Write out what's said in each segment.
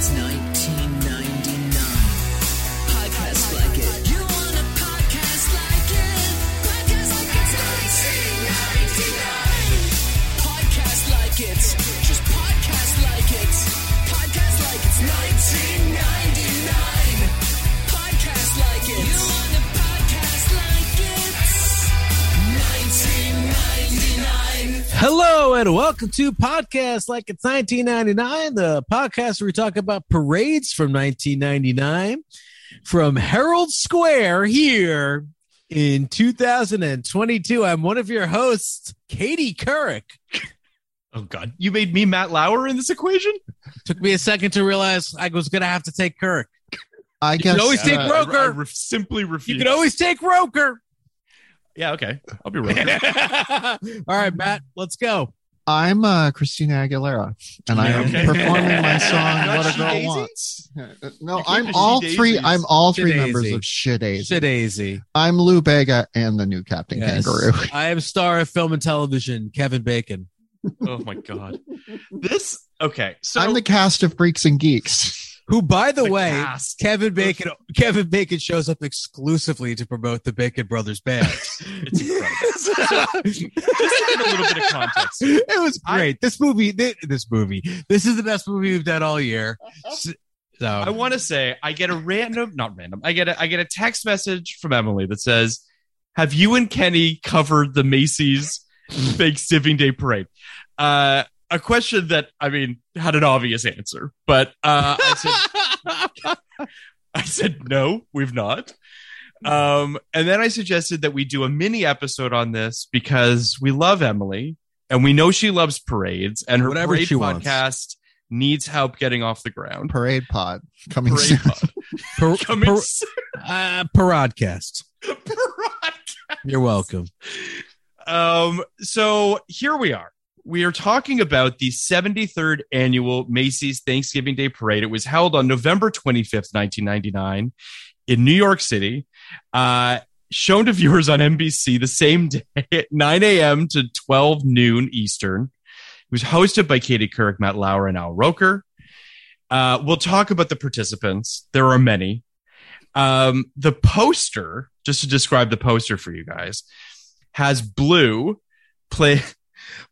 It's 1999. Hello and welcome to podcast like it's 1999, the podcast where we talk about parades from 1999 from Herald Square here in 2022. I'm one of your hosts, Katie Couric. Oh God, you made me Matt Lauer in this equation. Took me a second to realize I was going to have to take Couric. I You can always take Uh, I- I Roker. re- simply refuse. You can always take Roker. Yeah, okay. I'll be right. All right, Matt, let's go. I'm uh, Christina Aguilera, and I am Okay. performing my song Not "What a Girl Daisies? Wants." Uh, No, I'm all She three. I'm all three SHeDAISY. members of SHeDAISY. Shit easy. I'm Lou Bega and the new Captain Yes. Kangaroo. I am star of film and television, Kevin Bacon. Oh my God. This okay. So I'm the cast of Freaks and Geeks. Who, by the, The way, cast. Kevin Bacon Kevin Bacon shows up exclusively to promote the Bacon Brothers band. it's incredible. Just to get a little bit of context. it was I- great. this movie, thi- this movie, this is the best movie we've done all year. So I want to say I get a random, not random. I get a I get a text message from Emily that says, "Have you and Kenny covered the Macy's Thanksgiving Day Parade?" Uh, a question that I mean had an obvious answer, but uh, I said I said no, we've not. Um, and then I suggested that we do a mini episode on this because we love Emily and we know she loves parades and her Whatever parade she wants. podcast needs help getting off the ground. Parade Pod coming Parade soon. pod. per, Coming per- soon. uh, Parodcast. Parade. You're welcome. Um, so here we are. We are talking about the 73rd annual Macy's Thanksgiving Day Parade. It was held on November 25th, 1999 in New York City. Uh, shown to viewers on NBC the same day at 9 a.m. to 12 noon Eastern. It was hosted by Katie Couric, Matt Lauer, and Al Roker. Uh, we'll talk about the participants. There are many. Um, the poster, just to describe the poster for you guys, has Blue play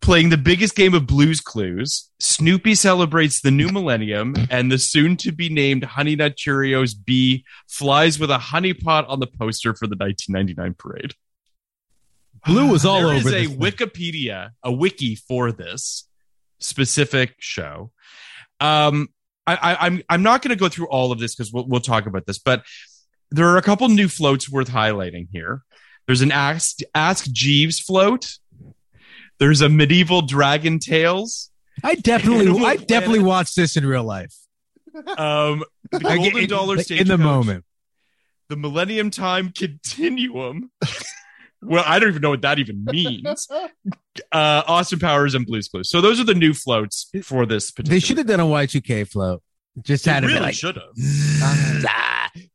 playing the biggest game of Blues Clues. Snoopy celebrates the new millennium, and the soon-to-be named Honey Nut Cheerios bee flies with a honey pot on the poster for the 1999 parade. Blue was all There is over a thing. Wikipedia, a wiki for this specific show. Um, I, I, I'm I'm not going to go through all of this because we'll we'll talk about this, but there are a couple new floats worth highlighting here. There's an Ask Ask Jeeves float. There's a medieval Dragon Tales. I definitely, I definitely watched this in real life. Um, the get- Golden in- Dollar like, Stage in the moment. the Millennium Time Continuum. well, I don't even know what that even means. Uh, Austin Powers and Blues Clues. So those are the new floats for this particular. They should have done a Y2K float. Just They had it really like, should have.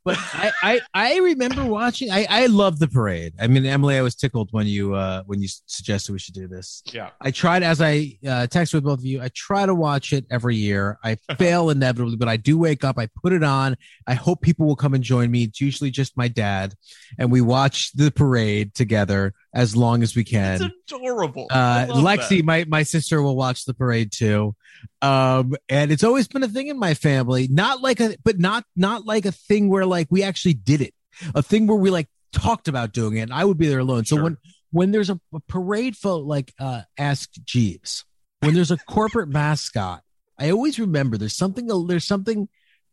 But I, I, I remember watching. I, I love the parade. I mean, Emily, I was tickled when you uh, when you suggested we should do this. Yeah. I tried as I uh, texted with both of you. I try to watch it every year. I fail inevitably, but I do wake up. I put it on. I hope people will come and join me. It's usually just my dad, and we watch the parade together as long as we can. It's adorable. Uh, Lexi, that. my my sister, will watch the parade too, um, and it's always been a thing in my family. Not like a, but not not like a thing where like we actually did it. A thing where we like talked about doing it. And I would be there alone. So Sure. when when there's a, a parade float like uh, Ask Jeeves, when there's a corporate mascot, I always remember there's something there's something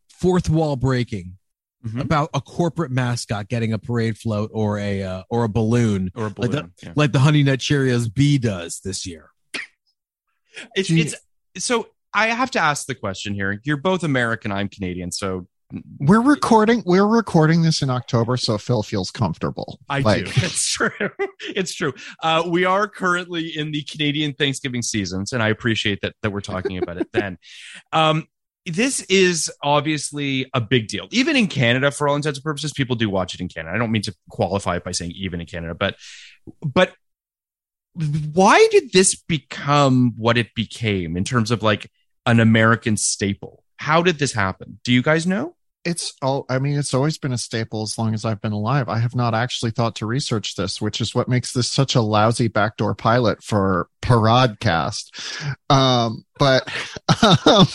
fourth wall breaking Mhm. about a corporate mascot getting a parade float or a uh, or a balloon or a like balloon. yeah. like the Honey Nut Cheerios bee does this year. It's, it's so I have to ask the question here. You're both American. I'm Canadian, so We're recording. We're recording this in October, so Phil feels comfortable. I like, do. It's true. It's true. Uh, we are currently in the Canadian Thanksgiving seasons, and I appreciate that that we're talking about it then. Um, this is obviously a big deal, even in Canada. For all intents and purposes, people do watch it in Canada. I don't mean to qualify it by saying even in Canada, but but why did this become what it became in terms of like an American staple? How did this happen? Do you guys know? It's all i mean it's always been a staple as long as i've been alive. I have not actually thought to research this which is what makes this such a lousy backdoor pilot for parodcast um but um,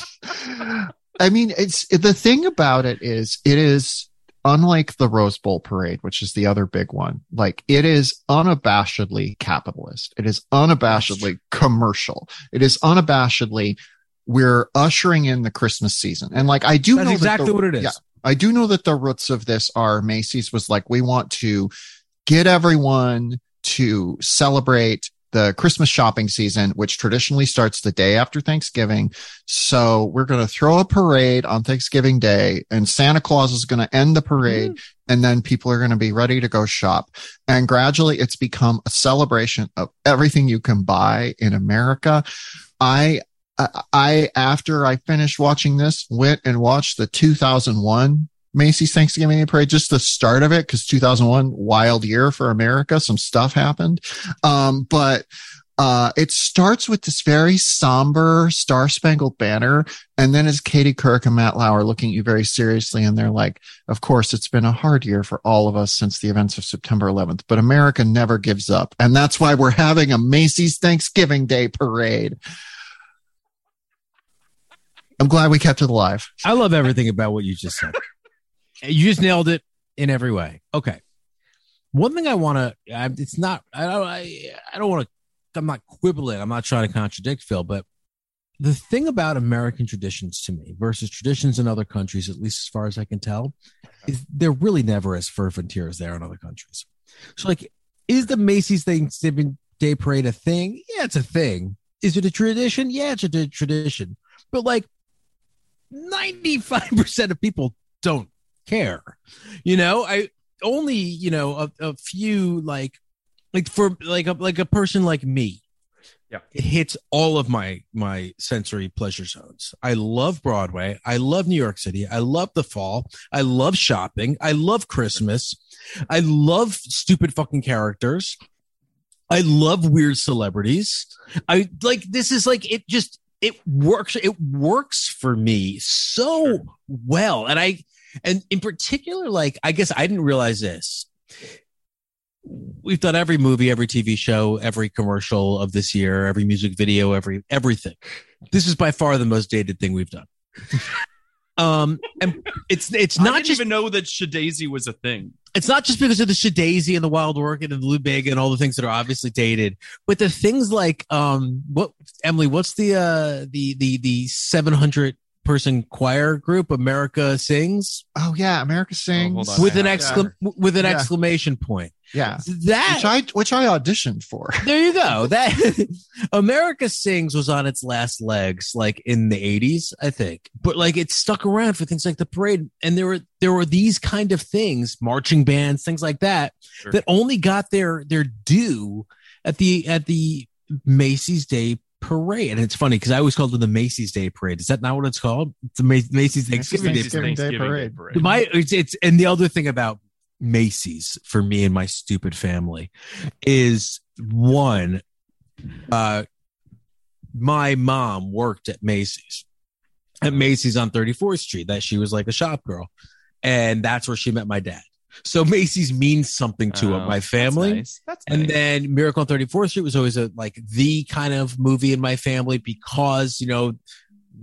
i mean it's the thing about it is it is unlike the rose bowl parade which is the other big one. Like it is unabashedly capitalist. It is unabashedly commercial. It is unabashedly we're ushering in the Christmas season. And like, I do That's know exactly the- what it is. Yeah, I do know that the roots of this are Macy's was like, we want to get everyone to celebrate the Christmas shopping season, which traditionally starts the day after Thanksgiving. So we're going to throw a parade on Thanksgiving Day and Santa Claus is going to end the parade mm-hmm. and then people are going to be ready to go shop. And gradually it's become a celebration of everything you can buy in America. I, I, after I finished watching this, went and watched the 2001 Macy's Thanksgiving Day Parade, just the start of it, because 2001, wild year for America. Some stuff happened. Um, but, uh, it starts with this very somber Star Spangled Banner. And then as Katie Couric and Matt Lauer looking at you very seriously, and they're like, of course, it's been a hard year for all of us since the events of September 11th, but America never gives up. And that's why we're having a Macy's Thanksgiving Day Parade. I'm glad we kept it alive. I love everything about what you just said. you just nailed it in every way. Okay. One thing I want to, it's not, I don't, I, I don't want to, I'm not quibbling. I'm not trying to contradict Phil, but the thing about American traditions to me versus traditions in other countries, at least as far as I can tell, is they're really never as fervent here as they are in other countries. So, like, is the Macy's Thanksgiving Day Parade a thing? Yeah, it's a thing. Is it a tradition? Yeah, it's a tradition. But like, 95% of people don't care. You know, I only, you know, a, a few like like for like a like a person like me. Yeah. It hits all of my my sensory pleasure zones. I love Broadway. I love New York City. I love the fall. I love shopping. I love Christmas. I love stupid fucking characters. I love weird celebrities. I like this is like it just it works it works for me so well and I and in particular like I guess I didn't realize this. We've done every movie, every TV show, every commercial of this year, every music video, every everything. This is by far the most dated thing we've done. um and it's it's I not didn't just even know that SHeDAISY was a thing. It's not just because of the SHeDAISY and the Wild Orchid and the Lou Bega and all the things that are obviously dated, but the things like um what Emily, what's the uh the the the seven hundred person choir group, America Sings, Oh yeah, America oh, sings hold on. with an Yeah. with an Yeah. exclamation point. Yeah, That which I which I auditioned for. there you go. That America Sings was on its last legs, like in the eighties, I think. But like it stuck around for things like the parade, and there were there were these kind of things, marching bands, things like that, Sure. that only got their their due at the at the Macy's Day Parade. And it's funny because I always called it the Macy's Day Parade. Is that not what it's called? It's the Macy's Thanksgiving Day Macy's Parade. Thanksgiving Day Thanksgiving Parade. Day My it's, it's and the other thing about Macy's for me and my stupid family is one uh my mom worked at Macy's at Macy's on 34th Street that she was like a shop girl and that's where she met my dad. So Macy's means something to Oh, my that's family. nice. That's And nice. then Miracle on 34th Street was always a like the kind of movie in my family because, you know,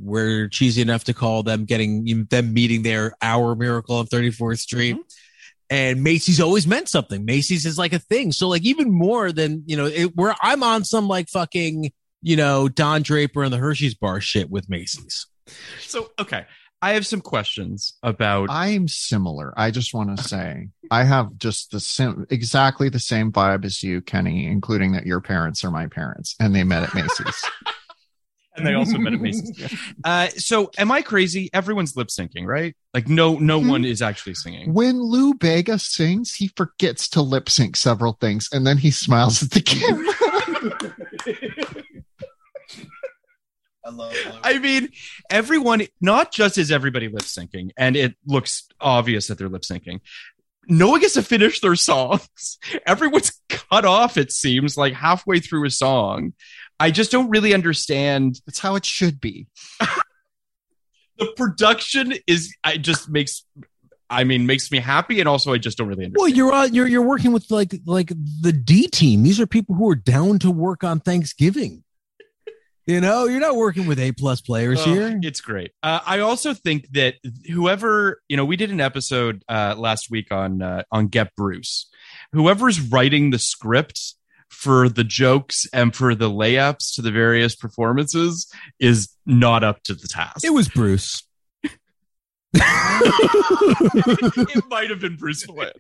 we're cheesy enough to call them getting them meeting their our Miracle on 34th Street. Mm-hmm. And Macy's always meant something. Macy's is like a thing. So like even more than, you know, it, where I'm on some like fucking, you know, Don Draper and the Hershey's bar shit with Macy's. so okay, I have some questions about. I'm similar. I just want to say I have just the sim- exactly the same vibe as you, Kenny, including that your parents are my parents and they met at Macy's. and they also met at Macy's. Uh, so am I crazy? Everyone's lip syncing, right? Like no, no Hmm. one is actually singing. when Lou Bega sings, he forgets to lip sync several things and then he smiles at the camera. I love I mean, everyone, not just is everybody lip syncing, and it looks obvious that they're lip syncing. No one gets to finish their songs. Everyone's cut off, it seems, like halfway through a song. I just don't really understand. That's how it should be. The production is, I just makes, I mean, makes me happy, and also I just don't really understand. Well, you're on, you're you're working with like like the D team. These are people who are down to work on Thanksgiving. You know, you're not working with A plus players Oh, here. It's great. Uh, I also think that whoever you know, we did an episode uh, last week on uh, on Get Bruce. Whoever's writing the script for the jokes and for the layups to the various performances is not up to the task. It was Bruce. it might have been Bruce Vilanch.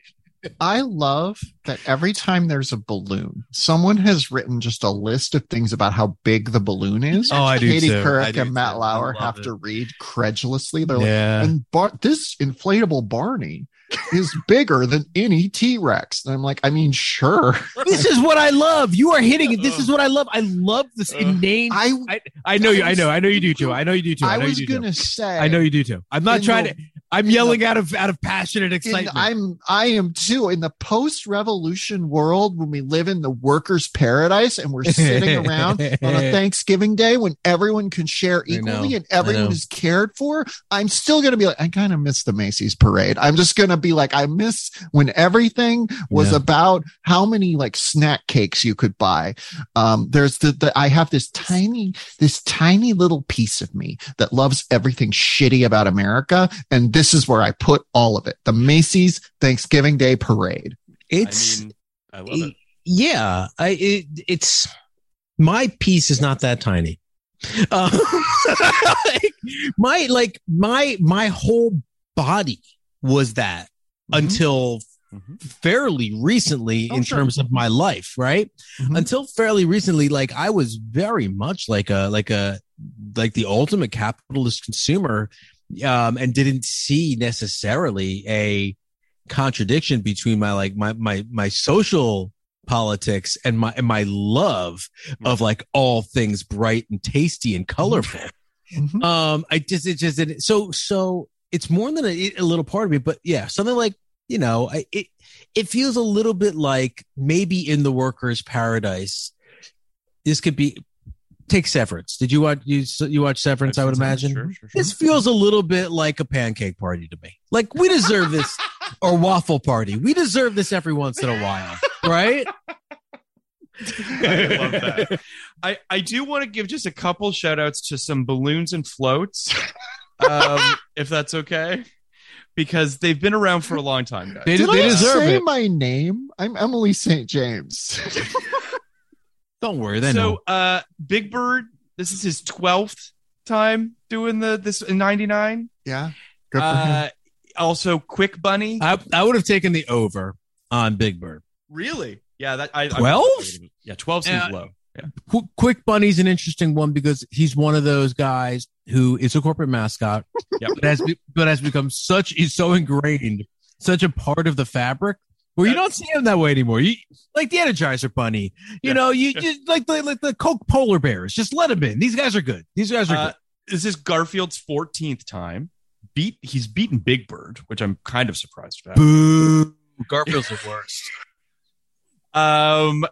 I love that every time there's a balloon, someone has written just a list of things about how big the balloon is. Oh, I do Katie too. I Couric do and Matt too. Lauer have it. to read credulously. They're like, and Bar- this inflatable Barney is bigger than any T Rex. And I'm like, I mean, sure. This is what I love. You are hitting it. This is what I love. I love this Uh, inane. I I, I know you. I know. I know you do too. I know you do too. I, I was gonna say I know you do too. I'm not trying the- to. I'm yelling the- out of out of passion and in- excitement. I'm I am too in the post revolution world when we live in the workers' paradise and we're sitting around on a Thanksgiving day when everyone can share equally and everyone is cared for. I'm still gonna be like, I kind of miss the Macy's parade. I'm just gonna be like, I miss when everything was Yeah. about how many like snack cakes you could buy. Um, there's the, the I have this tiny, this tiny little piece of me that loves everything shitty about America, and this is where I put all of it. The Macy's Thanksgiving Day Parade. it's I mean, I love it. yeah. I it, it's my piece is not that tiny. Uh, like, my like my my whole body was that until Mhm. fairly recently Oh, in sure. terms of my life, right? Mhm. Until fairly recently, like I was very much like a like a like the ultimate capitalist consumer, um, and didn't see necessarily a contradiction between my like my my my social politics and my and my love of like all things bright and tasty and colorful. Mhm. Um, I just it just it, so so it's more than a, a little part of me, but yeah, something like you know, I, it it feels a little bit like maybe in the workers' paradise, this could be. Take Severance. Did you watch you you watch Severance? I would imagine. Sure, sure, sure. This feels a little bit like a pancake party to me. Like we deserve this, or waffle party. We deserve this every once in a while, right? I love that. I, I do want to give just a couple shout outs to some balloons and floats, um, if that's okay, because they've been around for a long time, guys. They, Did they I deserve say it. my name? I'm Emily St. James. Don't worry, they so, know. uh, Big Bird, this is his 12th time doing the this in '99. Yeah. Good for Uh, him. also, Quik Bunny. I, I would have taken the over on Big Bird. really? Yeah, that I I- 12? yeah, twelve seems Yeah. low. Yeah. Qu- Quik Bunny's an interesting one because he's one of those guys who is a corporate mascot, Yep. but has be- but has become such he's so ingrained, such a part of the fabric where you don't see him that way anymore. You like the Energizer Bunny, you Yeah. know, you Yeah. just like the like the Coke polar bears. Just let them in. These guys are good. These guys are Uh, good. this is Garfield's 14th time. Beat he's beaten Big Bird, which I'm kind of surprised about. Boo! Garfield's the worst. Um,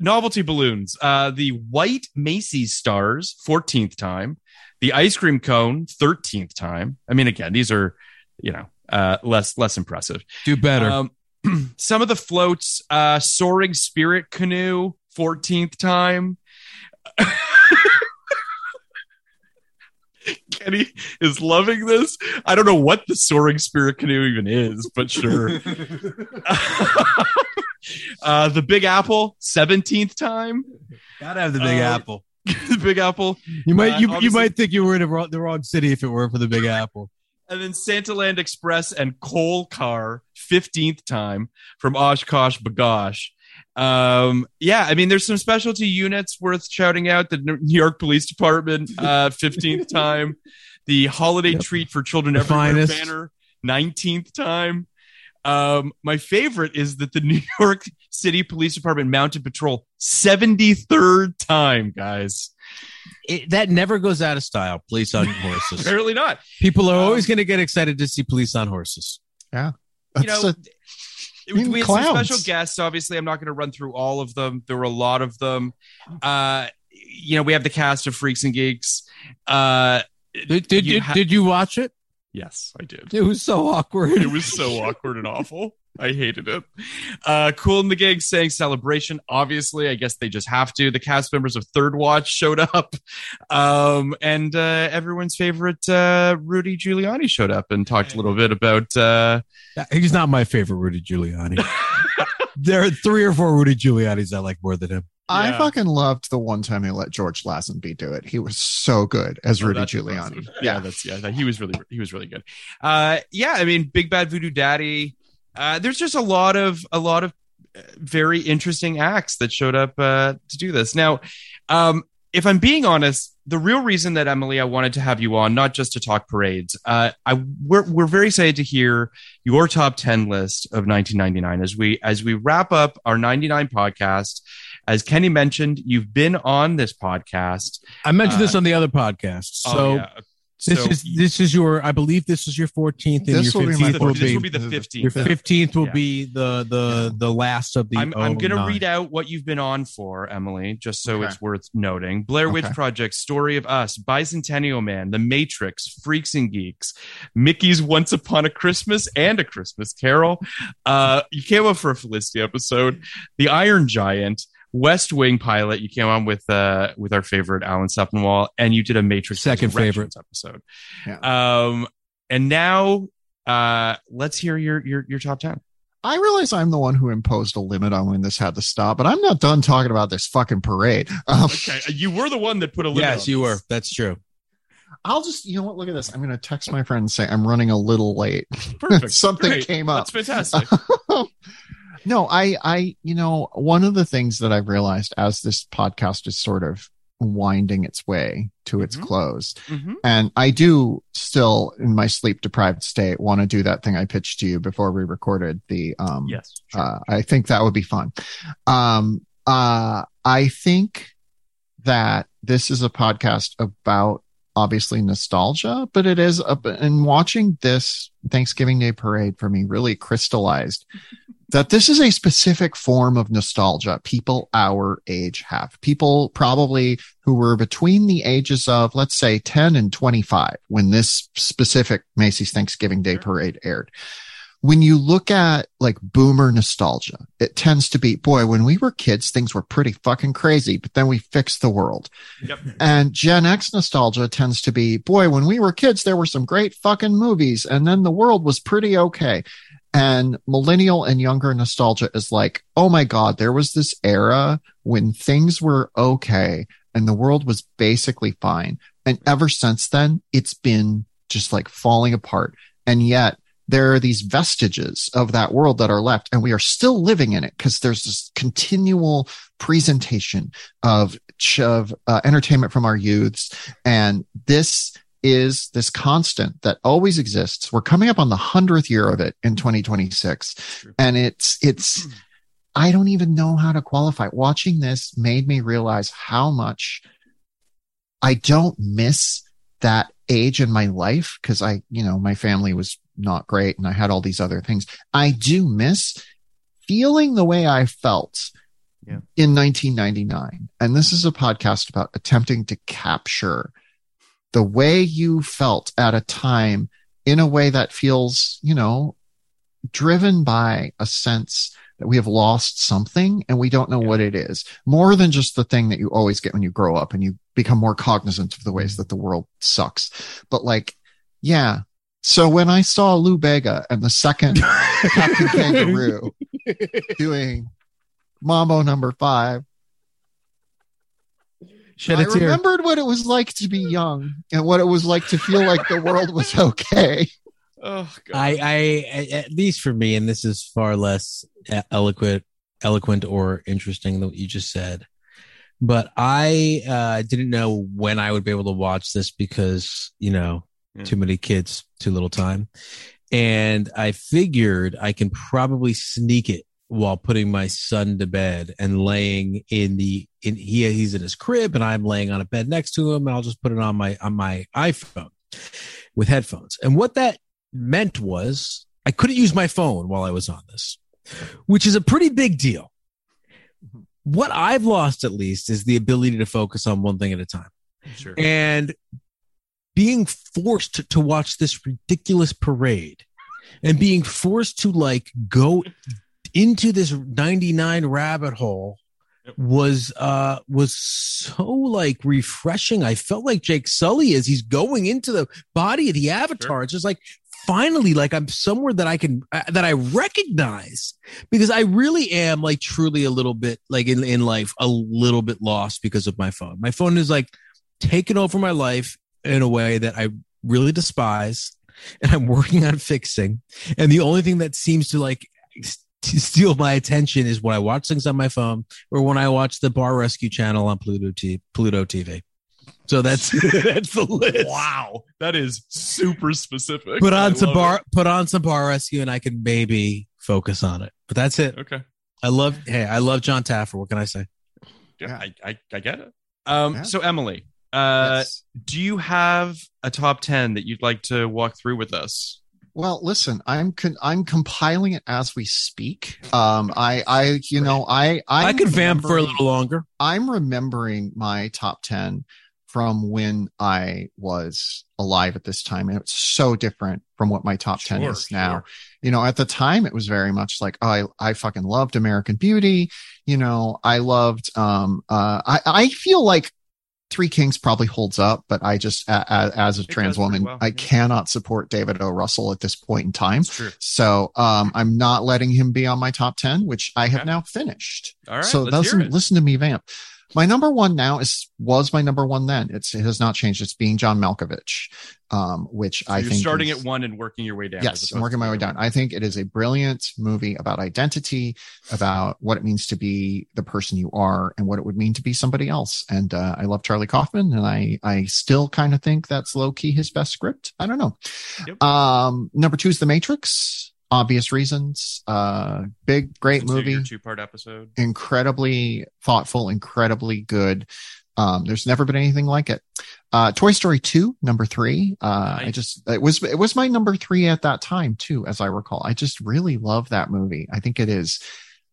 novelty balloons. Uh, the white Macy's stars, 14th time. The ice cream cone, 13th time. I mean, again, these are, you know, uh, less less impressive. Do better. Um, some of the floats, uh, soaring spirit canoe, 14th time. Kenny is loving this. I don't know what the soaring spirit canoe even is, but sure. uh, the Big Apple, 17th time. Gotta have the Big uh, Apple. the Big Apple. You might uh, you, you might think you were in the wrong, the wrong city if it weren't for the Big Apple. And then Santa Land Express and Coal Car, 15th time from OshKosh B'gosh. Um, yeah, I mean, there's some specialty units worth shouting out. The New York Police Department, uh, 15th time. The Holiday Yep. Treat for Children The Everywhere finest. banner, 19th time. Um, my favorite is that the New York City Police Department Mounted Patrol, 73rd time, guys. It, that never goes out of style. Police on horses. Apparently not. People are Um, always going to get excited to see police on horses. Yeah. you know, a- we mean, we had some special guests. Obviously, I'm not going to run through all of them. There were a lot of them. Uh, you know, we have the cast of Freaks and Geeks. Uh, Did, did You you ha- did you watch it? yes, I did. It was so awkward. It was so awkward and awful. I hated it. Uh, Kool and the Gang saying celebration. Obviously, I guess they just have to. The cast members of Third Watch showed up, um, and uh, everyone's favorite uh, Rudy Giuliani showed up and talked a little bit about. Uh, He's not my favorite Rudy Giuliani. there are three or four Rudy Giuliani's I like more than him. I Yeah. fucking loved the one time they let George Lazenby do it. He was so good as Oh, Rudy that's Giuliani. impressive. Yeah, that's yeah. that- He was really he was really good. Uh, yeah, I mean, Big Bad Voodoo Daddy. Uh, there's just a lot of a lot of uh, very interesting acts that showed up uh, to do this. Now, um, if I'm being honest, the real reason that Emily, I wanted to have you on, not just to talk parades, uh, I we're we're very excited to hear your top ten list of 1999 as we as we wrap up our 99 podcast. As Kenny mentioned, you've been on this podcast. I mentioned this Uh, on the other podcast. So Oh, yeah. This So- is this is your I believe this is your 14th and This your will be 15th this will be the 15th. your 15th will Yeah. be the the the last of the I'm, I'm going to read out what you've been on for, Emily, just so Okay. it's worth noting. Blair Witch Okay. Project, Story of Us, Bicentennial Man, The Matrix, Freaks and Geeks, Mickey's Once Upon a Christmas and a Christmas Carol. Uh, you came up for a Felicity episode, The Iron Giant, West Wing pilot. You came on with uh, with our favorite Alan Sepinwall, and you did a Matrix Second favorite episode. Yeah. Um, and now uh, let's hear your your your top ten. I realize I'm the one who imposed a limit on when this had to stop, but I'm not done talking about this fucking parade. Um, Okay, you were the one that put a limit. Yes, on you this. were. That's true. I'll just, you know what? Look at this. I'm going to text my friend and say I'm running a little late. Perfect. Something Great. came up. That's fantastic. no, I, I, you know, one of the things that I've realized as this podcast is sort of winding its way to its Mhm. close, Mhm. and I do still, in my sleep deprived state, want to do that thing I pitched to you before we recorded the, um, Yes. sure. uh, I think that would be fun. Um, uh, I think that this is a podcast about obviously nostalgia, but it is, a, and watching this Thanksgiving Day parade for me really crystallized that this is a specific form of nostalgia people our age have. People probably who were between the ages of, let's say, 10 and 25 when this specific Macy's Thanksgiving Day parade aired when you look at like boomer nostalgia, it tends to be, boy, when we were kids, things were pretty fucking crazy, but then we fixed the world. Yep. And Gen X nostalgia tends to be, boy, when we were kids, there were some great fucking movies and then the world was pretty okay. And millennial and younger nostalgia is like, oh my God, there was this era when things were okay and the world was basically fine. And ever since then, it's been just like falling apart. And yet there are these vestiges of that world that are left and we are still living in it because there's this continual presentation of, of uh, entertainment from our youths. And this is this constant that always exists. We're coming up on the hundredth year of it in hmm. 2026. And it's, it's, hmm. I don't even know how to qualify. Watching this made me realize how much I don't miss that age in my life because I, you know, my family was not great and I had all these other things. I do miss feeling the way I felt Yeah. in 1999. And this is a podcast about attempting to capture the way you felt at a time in a way that feels, you know, driven by a sense that we have lost something and we don't know what it is more than just the thing that you always get when you grow up and you become more cognizant of the ways that the world sucks. But like, yeah. So when I saw Lou Bega and the second Captain Kangaroo doing Mambo number five, Shed I a tear. remembered what it was like to be young and what it was like to feel like the world was okay. Oh, God. I, I, at least for me, and this is far less eloquent, eloquent or interesting than what you just said. But I uh, didn't know when I would be able to watch this because you know Yeah. too many kids, too little time, and I figured I can probably sneak it while putting my son to bed and laying in the in he he's in his crib and I'm laying on a bed next to him and I'll just put it on my on my iPhone with headphones. And what that meant was I couldn't use my phone while I was on this, which is a pretty big deal. What I've lost at least is the ability to focus on one thing at a time. Sure. And being forced to, to watch this ridiculous parade and being forced to like go into this 99 rabbit hole was uh was so like refreshing. I felt like jake sully as he's going into the body of the avatar. It's just like finally like i'm somewhere that i can uh, that i recognize because i really am like truly a little bit like in, in life a little bit lost because of my phone. My phone is like taken over my life in a way that i really despise and i'm working on fixing. And the only thing that seems to like steal my attention is when I watch things on my phone or when I watch the Bar Rescue channel on Pluto T- Pluto TV. So that's that's the list. Wow. That is super specific. Put I on some love bar put on some Bar Rescue and I can maybe focus on it. But that's it. it. Okay. I love hey, I love Jon Taffer. What can I say? Yeah, I, I, I get it. Um, Yeah. So, Emily, uh, Yes. do you have a top 10 that you'd like to walk through with us? Well, listen, I'm con- I'm compiling it as we speak. Um, I I you know I i I'm could vamp for a little longer. I'm remembering my top 10 from when I was alive at this time. And it's so different from what my top 10 is now. sure. You know, at the time it was very much like, oh, I, I fucking loved American Beauty. You know, I loved, um, uh, I, I feel like Three Kings probably holds up, but I just, a, a, as a It trans woman, well, I yeah. cannot support David O. Russell at this point in time. So, um, I'm not letting him be on my top 10, which I have Okay. now finished All right. so listen, listen to me vamp. My number one now is was my number one then. It's it has not changed. It's being John Malkovich, um, which So I you're think starting is- at one and working your way down. Yes, I'm working my way down. I think it is a brilliant movie about identity, about what it means to be the person you are, and what it would mean to be somebody else. And uh, I love Charlie Kaufman, and I I still kind of think that's low key his best script. I don't know. Yep. Um, number two is The Matrix. Obvious reasons. Uh, big, great Consider movie two-part episode. incredibly thoughtful, incredibly good. Um, there's never been anything like it. Uh, Toy Story 2, number three. Uh, I just, it was, it was my number three at that time too, as I recall. I just really love that movie. I think it is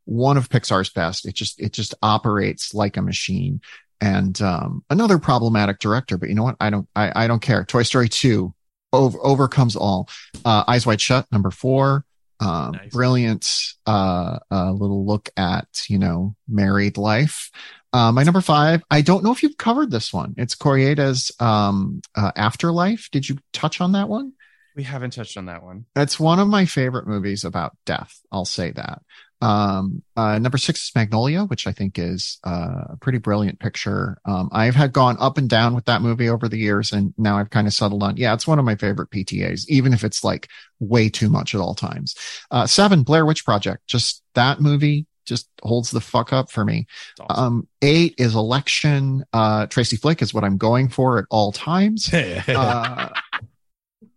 one of Pixar's best. It just, it just operates like a machine. And, um, another problematic director, but you know what? I don't, I, I don't care. Toy Story 2 over, overcomes all. Uh, Eyes Wide Shut, number four. Um, Nice. brilliant, uh, uh, little look at, you know, married life. Uh, my number five, I don't know if you've covered this one. It's Kore-eda's, um, uh, Afterlife. Did you touch on that one? We haven't touched on that one. That's one of my favorite movies about death. I'll say that. Um, uh, number six is Magnolia, which I think is uh, a pretty brilliant picture. Um, I've had gone up and down with that movie over the years, and now I've kind of settled on, yeah, it's one of my favorite PTAs, even if it's like way too much at all times. Uh, seven, Blair Witch Project, just that movie just holds the fuck up for me. Awesome. Um, eight is Election. Uh, Tracy Flick is what I'm going for at all times.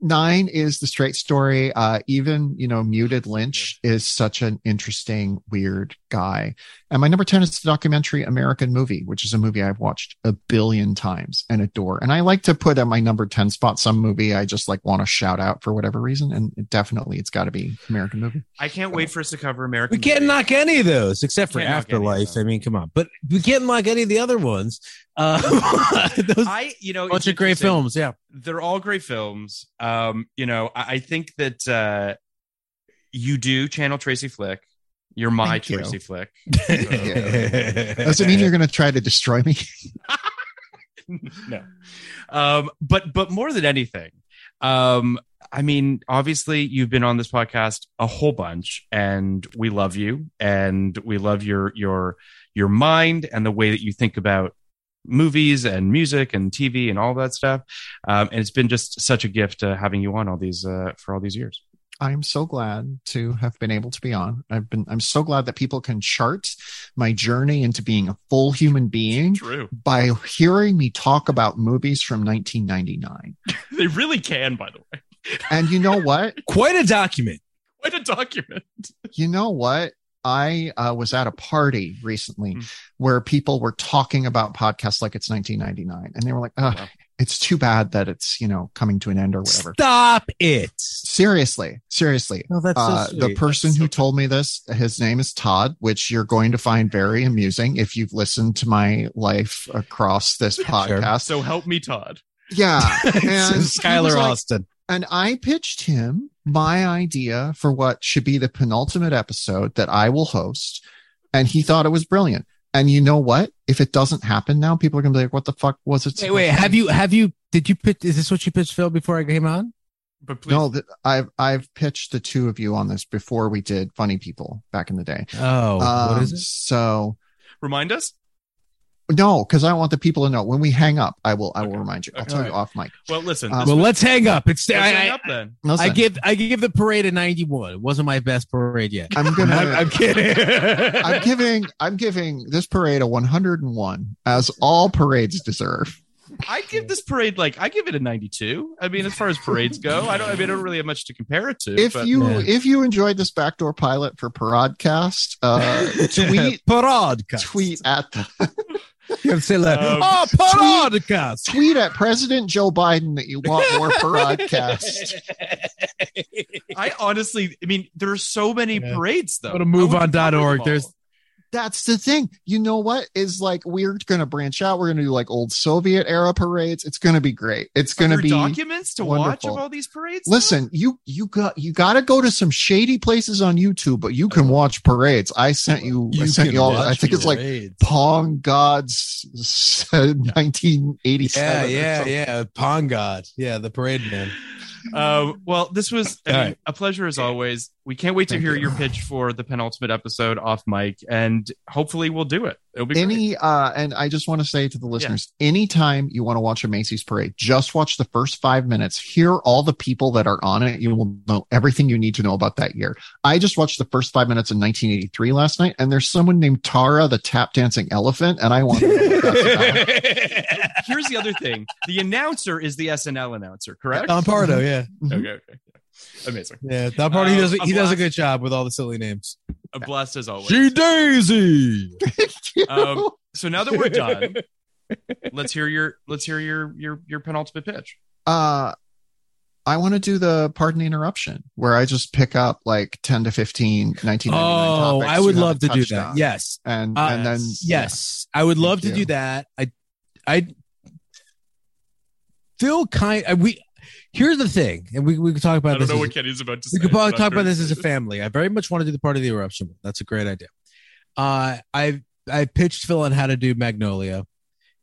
Nine is the straight story. Uh, even, you know, muted Lynch is such an interesting, weird guy. And my number 10 is the documentary American Movie, which is a movie I've watched a billion times and adore. And I like to put at my number 10 spot some movie I just like want to shout out for whatever reason. And it definitely it's got to be American Movie. I can't wait for us to cover American. we can't Movie. knock any of those except for Can't knock any of Afterlife. I mean, come on. But we can't knock any of the other ones. Uh, those I, you know, bunch of great films. Yeah. They're all great films. Um, you know, I, I think that uh, you do channel Tracy Flick. You're my Thank you. Tracy Flick. Does it mean you're going to try to destroy me? no. Um, but but more than anything, um, I mean, obviously you've been on this podcast a whole bunch, and we love you, and we love your your your mind and the way that you think about movies and music and TV and all that stuff. Um, and it's been just such a gift uh, having you on all these uh, for all these years. I'm so glad to have been able to be on. I've been, I'm so glad that people can chart my journey into being a full human being True, by hearing me talk about movies from 1999. they really can. By the way, And you know what? Quite a document. quite a document. You know what? I uh, was at a party recently Hmm. where people were talking about podcasts like it's 1999, and they were like, Ugh, Wow. "It's too bad that it's you know coming to an end or whatever." Stop it. Seriously, seriously. No, that's so Uh, the person That's so who told me this, his name is Todd, which you're going to find very amusing if you've listened to my life across this podcast. So help me, Todd. Yeah, and he Skylar like, Austin. and I pitched him my idea for what should be the penultimate episode that I will host. And he thought it was brilliant. And you know what? If it doesn't happen now, people are going to be like, what the fuck was it? Wait, wait. Have you, have you, did you pitch, is this what you pitched Phil before I came on? But please, No, th- I've, I've pitched the two of you on this before we did Funny People back in the day. Oh, what Um, is it? So remind us. No, because I want the people to know when we hang up, I will, I will Okay. remind you. I'll Okay. tell you off mic. Well, listen. Um, Well, was- let's hang up. It's, let's I, hang up then. I Listen, give, I give the parade a 91. It wasn't my best parade yet. I'm gonna, I'm, I'm kidding. I'm giving I'm giving this parade a 101 as all parades deserve. I give this parade like I give it a 92. I mean, as far as parades go, I don't. I mean, I don't really have much to compare it to. If but you Yeah. if you enjoyed this backdoor pilot for Parodcast, uh, tweet Podcast. tweet at the, You have to say like, Um, oh, podcast. tweet at President Joe Biden that you want more Parodcast. I honestly, I mean, there are so many Yeah. parades though. Go to How would you cover moveon.org. There's all? That's the thing. You know what is like we're gonna branch out. We're gonna do like old Soviet era parades. It's gonna be great. It's Are gonna there be documents to watch of all these parades. though? Listen, you you got you got to go to some shady places on YouTube, but you can watch parades. I sent you. I sent you all. I think it's like Pong Gods, nineteen eighty seven. Yeah, yeah, yeah. Pong God. Yeah, the parade man. Um, well, this was I mean, right. a pleasure as always. We can't wait to Thank hear you. your pitch for the penultimate episode off mic, and hopefully we'll do it. It'll be great. Any uh, and I just want to say to the listeners, anytime you want to watch a Macy's parade, just watch the first five minutes. Hear all the people that are on it. You will know everything you need to know about that year. I just watched the first five minutes in 1983 last night, and there's someone named Tara, the tap dancing elephant, and I want to know what that's about. Here's the other thing: the announcer is the SNL announcer, correct? Don Pardo, yeah. Okay, okay, yeah. Amazing. Yeah, Don Pardo, he Uh, does a he does a good job with all the silly names. A blessed as always. G Daisy. Um, so now that we're done, let's hear your let's hear your your your penultimate pitch. uh I want to do the pardon the interruption where I just pick up like 10 to 15 1999 Oh, topics I would love to do that. on. Yes. And Uh, and then Yes. I would love to Thank do that. I I feel kind I, we here's the thing, and we, we can talk about this. as- Kenny's about to say. we could probably talk about this as a family. I very much want to do the pardon the interruption. That's a great idea. Uh, I I pitched Phil on how to do Magnolia,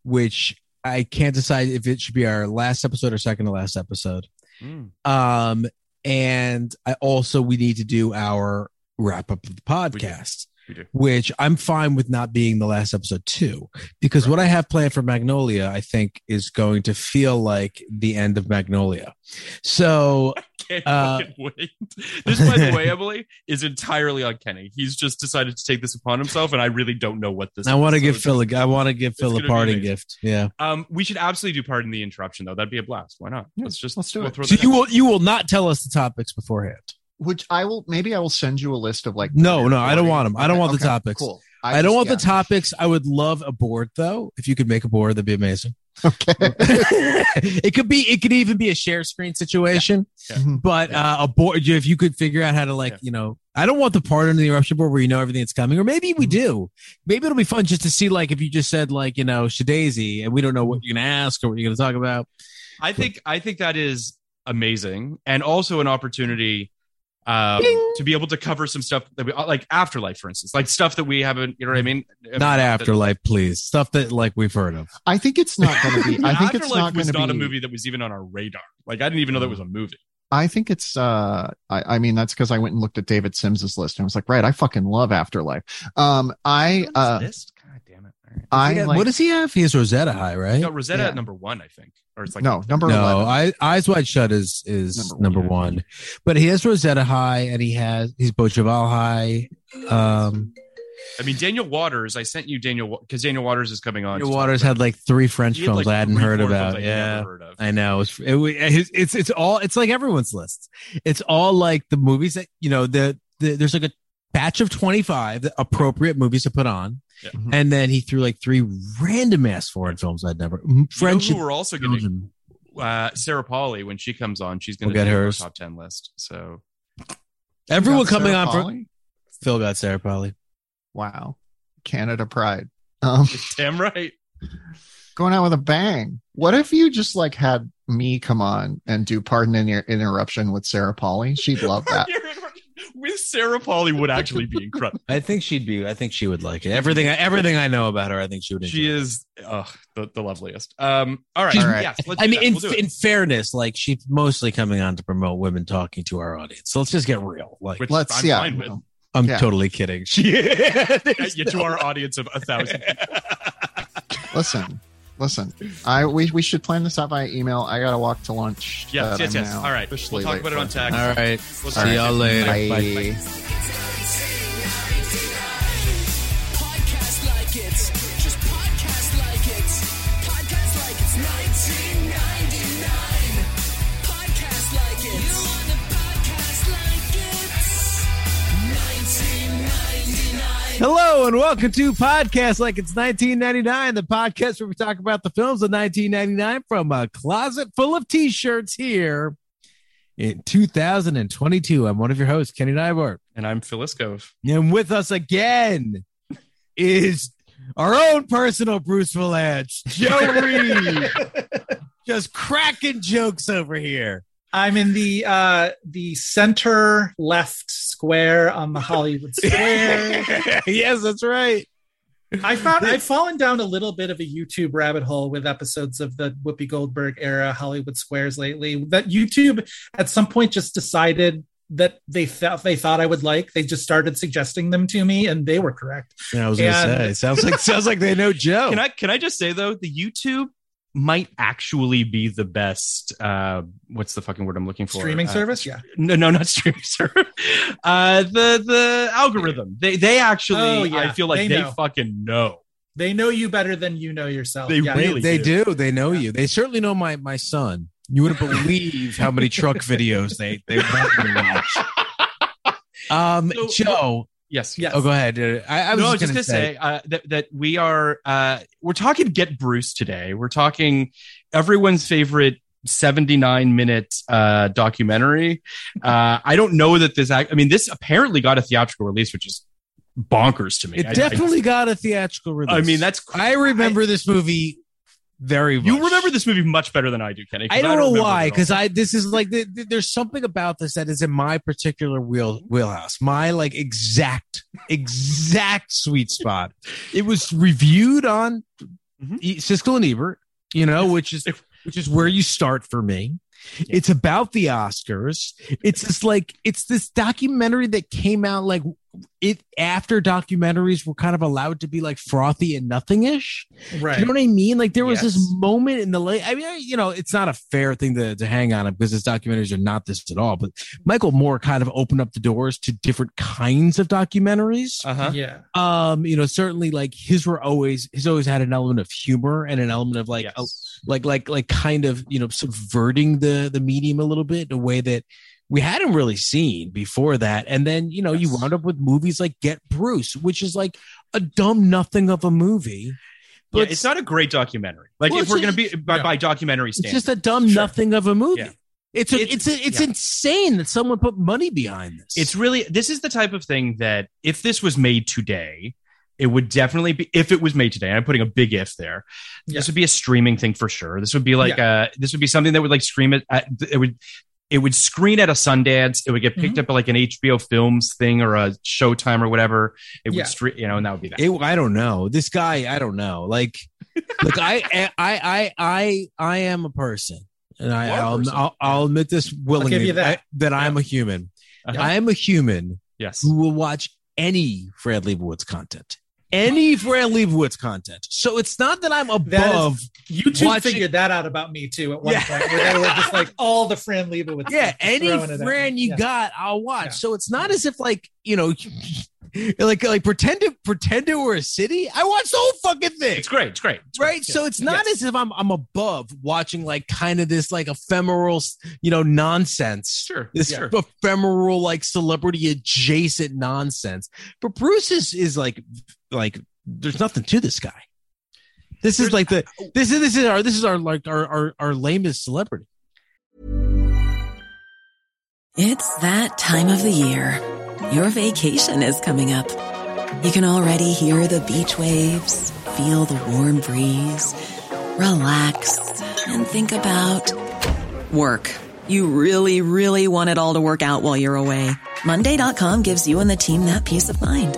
which I can't decide if it should be our last episode or second to last episode. Mm. Um, and I also we need to do our wrap up of the podcast. Which I'm fine with not being the last episode too, because what I have planned for Magnolia, I think, is going to feel like the end of Magnolia. So I Can't Uh, wait. This, by the way, Emily, is entirely on Kenny. He's just decided to take this upon himself, and I really don't know what this. I want to give Phil. A, I want to give Phil a parting gift. Yeah. Um, we should absolutely do pardon the interruption, though. That'd be a blast. Why not? Yeah, let's just let's do we'll it. throw So you will you will not tell us the topics beforehand. Which I will maybe I will send you a list of like No, no, I don't want them I don't Okay, want the okay, topics. Cool. I, don't just- want yeah. the topics. I would love a board though. If you could make a board, that'd be amazing. Okay. it could be. It could even be a share screen situation. Yeah. Mhm. But uh, a board. If you could figure out how to like, Yeah. you know, I don't want the pardon the interruption board where you know everything that's coming, or maybe Mm-hmm. we do. Maybe it'll be fun just to see like if you just said like you know SHeDAISY and we don't know what you're gonna ask or what you're gonna talk about. I think I think that is amazing, and also an opportunity um, Ding. to be able to cover some stuff that we like afterlife, for instance, like stuff that we haven't. You know what I mean? Not That- afterlife, please. Stuff that like we've heard of. I think it's not going to be. I think it's Afterlife not going was to be not a movie that was even on our radar. Like I didn't even know that was a movie. I think it's uh I, I mean that's because I went and looked at David Sims's list and I was like, right, I fucking love Afterlife. Um I uh list? God damn it! All right. I Yeah, like what does he have? He has Rosetta High, right? No, Rosetta Yeah. at number one, I think, or it's like no number no, 11. I, Eyes Wide Shut is is Number number, one. one, but he has Rosetta High and he has he's Beau Travail High. Um, I mean, Daniel Waters. I sent you Daniel because Daniel Waters is coming on. Daniel Waters had like three French films like, I hadn't heard four about. I Yeah, heard. I know. It's, it, it's it's it's all it's like everyone's list. It's all like the movies that you know the, the there's like a batch of 25 appropriate movies to put on. Yeah. Mhm. And then he threw like three random ass foreign films I'd never French. You know who we're also going to uh, Sarah Polley when she comes on. She's going We'll to get do our hers. top ten list. So Everyone coming Sarah on for Phil got Sarah Polley. Wow. Canada Pride. Um damn right. going out with a bang. What if you just like had me come on and do pardon an interruption with Sarah Polley? She'd love that. With Sarah Polley would actually be incredible. I think she'd be. I think she would like it. Everything. Everything I know about her, I think she would. She enjoy. is uh, the, the loveliest. Um, All right. All right. Yes, let's I mean, in, We'll in fairness, like she's mostly coming on to promote women talking to our audience. So let's just get real. Like, Which Let's I'm yeah. fine with. I'm yeah. totally kidding. She Get to our audience of a thousand. Listen. Listen. I we, we should plan this out by email. I gotta walk to lunch. Yes, that yes, I'm yes. now All right. We'll talk late about it on for. text. All right. We'll See y'all later. Bye. Bye. Podcast Hello and welcome to Podcast Like It's 1999, the podcast where we talk about the films of 1999 from a closet full of t-shirts here in 2022. I'm one of your hosts, Kenny Neibart. And I'm Phyllis Gove. And with us again is our own personal Bruce Vilanch, Joe Reed. Just cracking jokes over here. I'm in the uh the center left square on the Hollywood Square. yes, that's right. I found I've fallen down a little bit of a YouTube rabbit hole with episodes of the Whoopi Goldberg era Hollywood Squares lately. That YouTube at some point just decided that they thought they thought I would like. They just started suggesting them to me, and they were correct. Yeah, I was gonna say, sounds like sounds like they know Joe. Can I can I just say though, the YouTube might actually be the best uh what's the fucking word I'm looking for? Streaming Uh, service, yeah. No, no, not streaming service. Uh the the algorithm. They they actually Oh, yeah. I feel like They they, know. fucking know. They know you better than you know yourself. They yeah. really they do. do. They know you. They certainly know my my son. You wouldn't believe how many truck videos they they want me to watch. Um, So- Joe. Yes. Yes. Oh, go ahead. I, I was no, just just gonna, gonna say, uh, that that we are uh, we're talking Get Bruce today. We're talking everyone's favorite 79 minute uh, documentary. Uh, I don't know that this. Act- I mean, this apparently got a theatrical release, which is bonkers to me. It I- I- definitely got a theatrical release. I, mean, that's. I remember this movie very. Much. You remember this movie much better than I do, Kenny. I don't, know remember it why, because. I this is like th- th- there's something about this that is in my particular wheel wheelhouse, my like exact exact sweet spot. It was reviewed on Mhm. E- Siskel and Ebert, you know, which is which is where you start for me. It's about the Oscars. It's just like it's this documentary that came out like it after documentaries were kind of allowed to be like frothy and nothingish. Right. You know what I mean? Like there was Yes. this moment in the late. I mean, you know, it's not a fair thing to, to hang on because his documentaries are not this at all. But Michael Moore kind of opened up the doors to different kinds of documentaries. Uh huh. Yeah. Um, you know, certainly like his were always his always had an element of humor and an element of like Yes. a- like like like kind of you know subverting the the medium a little bit in a way that we hadn't really seen before that and then you know you wound up with movies like get bruce which is like a dumb nothing of a movie But yeah, it's not a great documentary. Like Well, if we're going to be by, no. by documentary it's just a dumb Sure. nothing of a movie Yeah. it's a, It's- it's a, it's yeah. insane that someone put money behind this it's really this is the type of thing that if this was made today it would definitely be if it was made today i'm putting a big if there Yeah. this would be a streaming thing for sure this would be like uh this would be something that would like stream it at, it would it would screen at a Sundance. It would get Mm-hmm. picked up at like an HBO Films thing or a Showtime or whatever. It would Yeah. stream, you know, and that would be that. It, I don't know. This guy, I don't know. Like, look, I, I, I, I, I am a person, and I, You are a I'll, person. I'll, I'll admit this willingly you that. I- that I'm a human. Uh-huh. I am a human yes. who will watch any Fran Lebowitz content, any Fran Lebowitz content. So it's not that I'm That above. YouTube Watching- figured that out about me too at one Yeah. point, where they were just like all the Fran Lebowitz. yeah, any throwing it at friend you Yeah. got, I'll watch. Yeah. So it's not as if like you know. Like, like pretend it, pretend it were a city. I watched the whole fucking thing. It's great. It's great. It's great. right so it's not Yes. as if i'm i'm above watching like kind of this like ephemeral you know nonsense Sure. this Sure. ephemeral like celebrity adjacent nonsense but bruce is is like like there's nothing to this guy this is There's- like the oh. this is this is our this is our like our our, our lamest celebrity It's that time of the year. Your vacation is coming up. You can already hear the beach waves, feel the warm breeze, relax, and think about work. You really, really want it all to work out while you're away. Monday.com gives you and the team that peace of mind.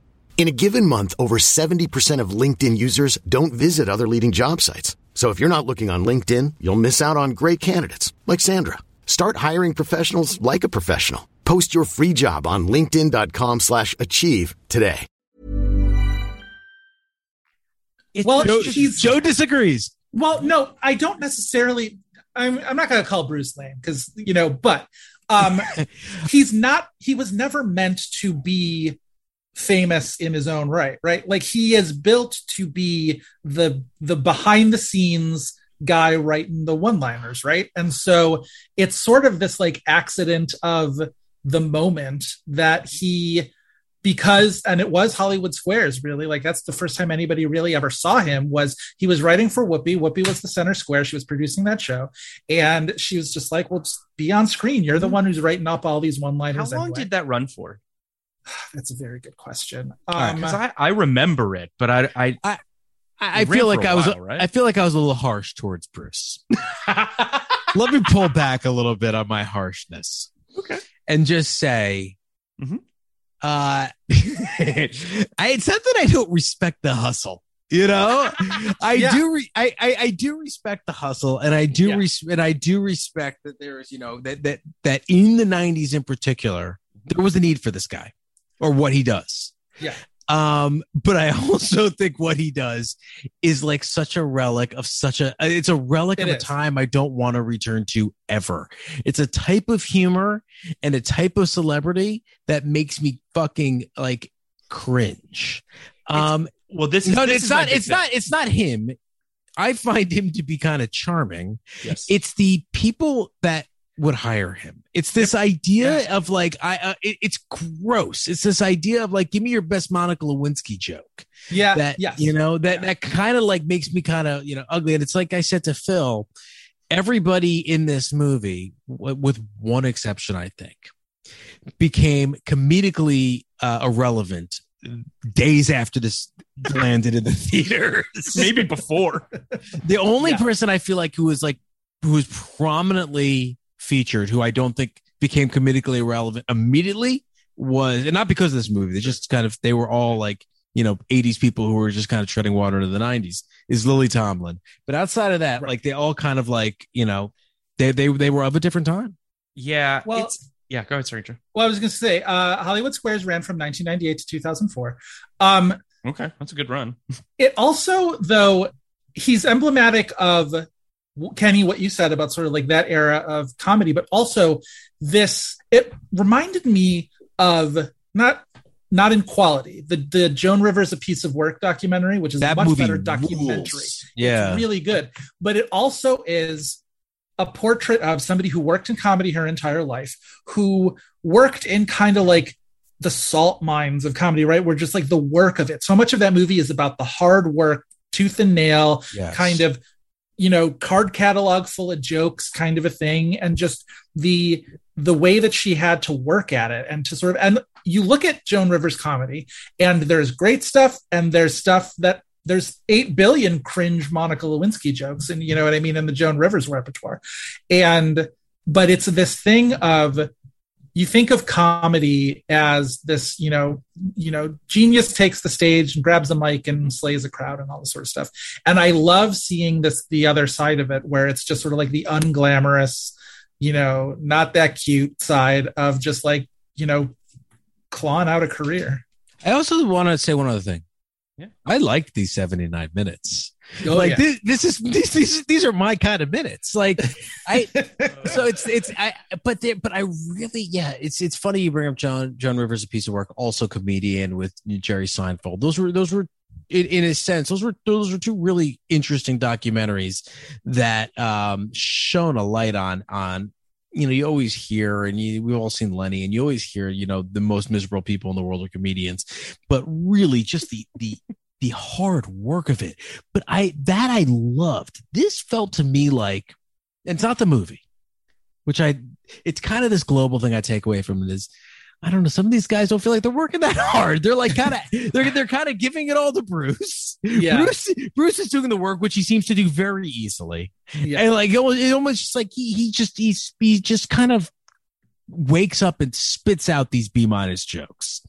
In a given month, over 70% of LinkedIn users don't visit other leading job sites. So if you're not looking on LinkedIn, you'll miss out on great candidates like Sandra. Start hiring professionals like a professional. Post your free job on linkedin.com slash achieve today. Well, joe, he's- joe disagrees Well, no, I don't necessarily. I'm, I'm not going to call Bruce lame because you know, but um, he's not. He was never meant to be famous in his own right, right? Like he is built to be the the behind the scenes guy writing the one liners, right? And so it's sort of this like accident of the moment that he because and it was Hollywood Squares really like that's the first time anybody really ever saw him was he was writing for Whoopi Whoopi was the center square she was producing that show and she was just like well just be on screen you're the mm-hmm. one who's writing up all these one liners How long did that run for? that's a very good question um, Because I, I remember it, but I, I I, I feel like I was while, right? I feel like I was a little harsh towards Bruce. Let me pull back a little bit on my harshness. Okay. And just say Mhm. uh I it's not that I don't respect the hustle. You know, I Yeah. do. Re- I, I I do respect the hustle, and I do Yeah. res- and I do respect that there is, you know, that that that in the '90s in particular, there was a need for this guy or what he does. Yeah. Um, but I also think what he does is like such a relic of such a it's a relic It of a time I don't want to return to ever. It's a type of humor and a type of celebrity that makes me fucking like cringe. Um well, this is no, this it's is not it's thing. not it's not him. I find him to be kind of charming. Yes. It's the people that would hire him. It's this idea of like I uh, it, it's gross. It's this idea of like give me your best Monica Lewinsky joke yeah that yes you know that Yeah. that kind of like makes me kind of you know ugly and it's like i said to phil everybody in this movie w- with one exception i think became comedically uh, irrelevant days after this landed in the theaters. Maybe before. The only Yeah. person I feel like who was like who was prominently featured, who I don't think became comedically irrelevant immediately, was and not because of this movie. They just kind of they were all like you know 80s people who were just kind of treading water into the 90s. Is Lily Tomlin, but outside of that, like they all kind of like you know they they they were of a different time. Yeah. Well- it's, yeah. Go ahead, sorry. Joe. Well, I was going to say, uh, Hollywood Squares ran from 1998 to 2004. Um, Okay, that's a good run. it also, though, he's emblematic of Kenny, what you said about sort of like that era of comedy, but also this. It reminded me of not not in quality the the Joan Rivers a piece of work documentary, which is That a much better documentary. rules. Yeah. It's really good, but it also is a portrait of somebody who worked in comedy her entire life, who worked in kind of like the salt mines of comedy, right? Where just like the work of it. So much of that movie is about the hard work, tooth and nail, Yes. kind of, you know, card catalog full of jokes kind of a thing. And just the the way that she had to work at it and to sort of and you look at Joan Rivers comedy and there's great stuff and there's stuff that there's 8 billion cringe Monica Lewinsky jokes and you know what I mean in the Joan Rivers repertoire. And but it's this thing of you think of comedy as this, you know, you know, genius takes the stage and grabs a mic and slays a crowd and all this sort of stuff. And I love seeing this the other side of it where it's just sort of like the unglamorous, you know, not that cute side of just like, you know, clawing out a career. I also want to say one other thing. Yeah. I liked these 79 minutes. Oh, like yeah. this, this is these, these these are my kind of minutes. Like I so it's it's I but they, but I really yeah it's it's funny you bring up Joan Joan Rivers a piece of work also comedian with Jerry Seinfeld. Those were those were in, in a sense those were those were two really interesting documentaries that um shone a light on on you know you always hear and you, we've all seen Lenny and you always hear you know the most miserable people in the world are comedians but really just the the the hard work of it. But i that i loved. This felt to me like it's not the movie which i it's kind of this global thing i take away from it is i don't know some of these guys don't feel like they're working that hard. They're like kind of they're, they're kind of giving it all to bruce. Yeah. bruce bruce is doing the work which he seems to do very easily. Yeah. and like it almost, it almost just like he he just he's he just kind of wakes up and spits out these B minus jokes,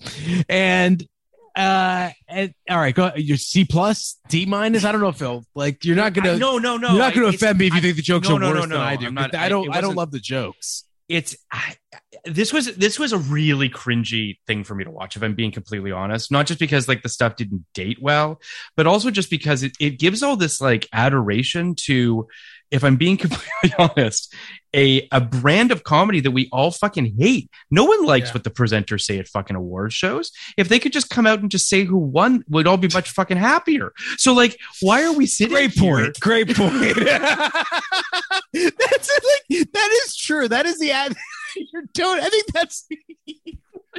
and uh, and all right, go your C plus D minus. I don't know, Phil. Like you're not gonna I- no, no, no. you're not gonna I- offend me if you think the jokes no, are no, worse no, than no. I do. Not- I don't I don't love the jokes. it's I, this was this was a really cringy thing for me to watch if i'm being completely honest not just because like the stuff didn't date well but also just because it, it gives all this like adoration to if i'm being completely honest a a brand of comedy that we all fucking hate no one likes Yeah. what the presenters say at fucking award shows if they could just come out and just say who won we'd all be much fucking happier so like why are we sitting Great here- point. Great point. that's like that is true. That is the ad. You're doing. I think that's. You're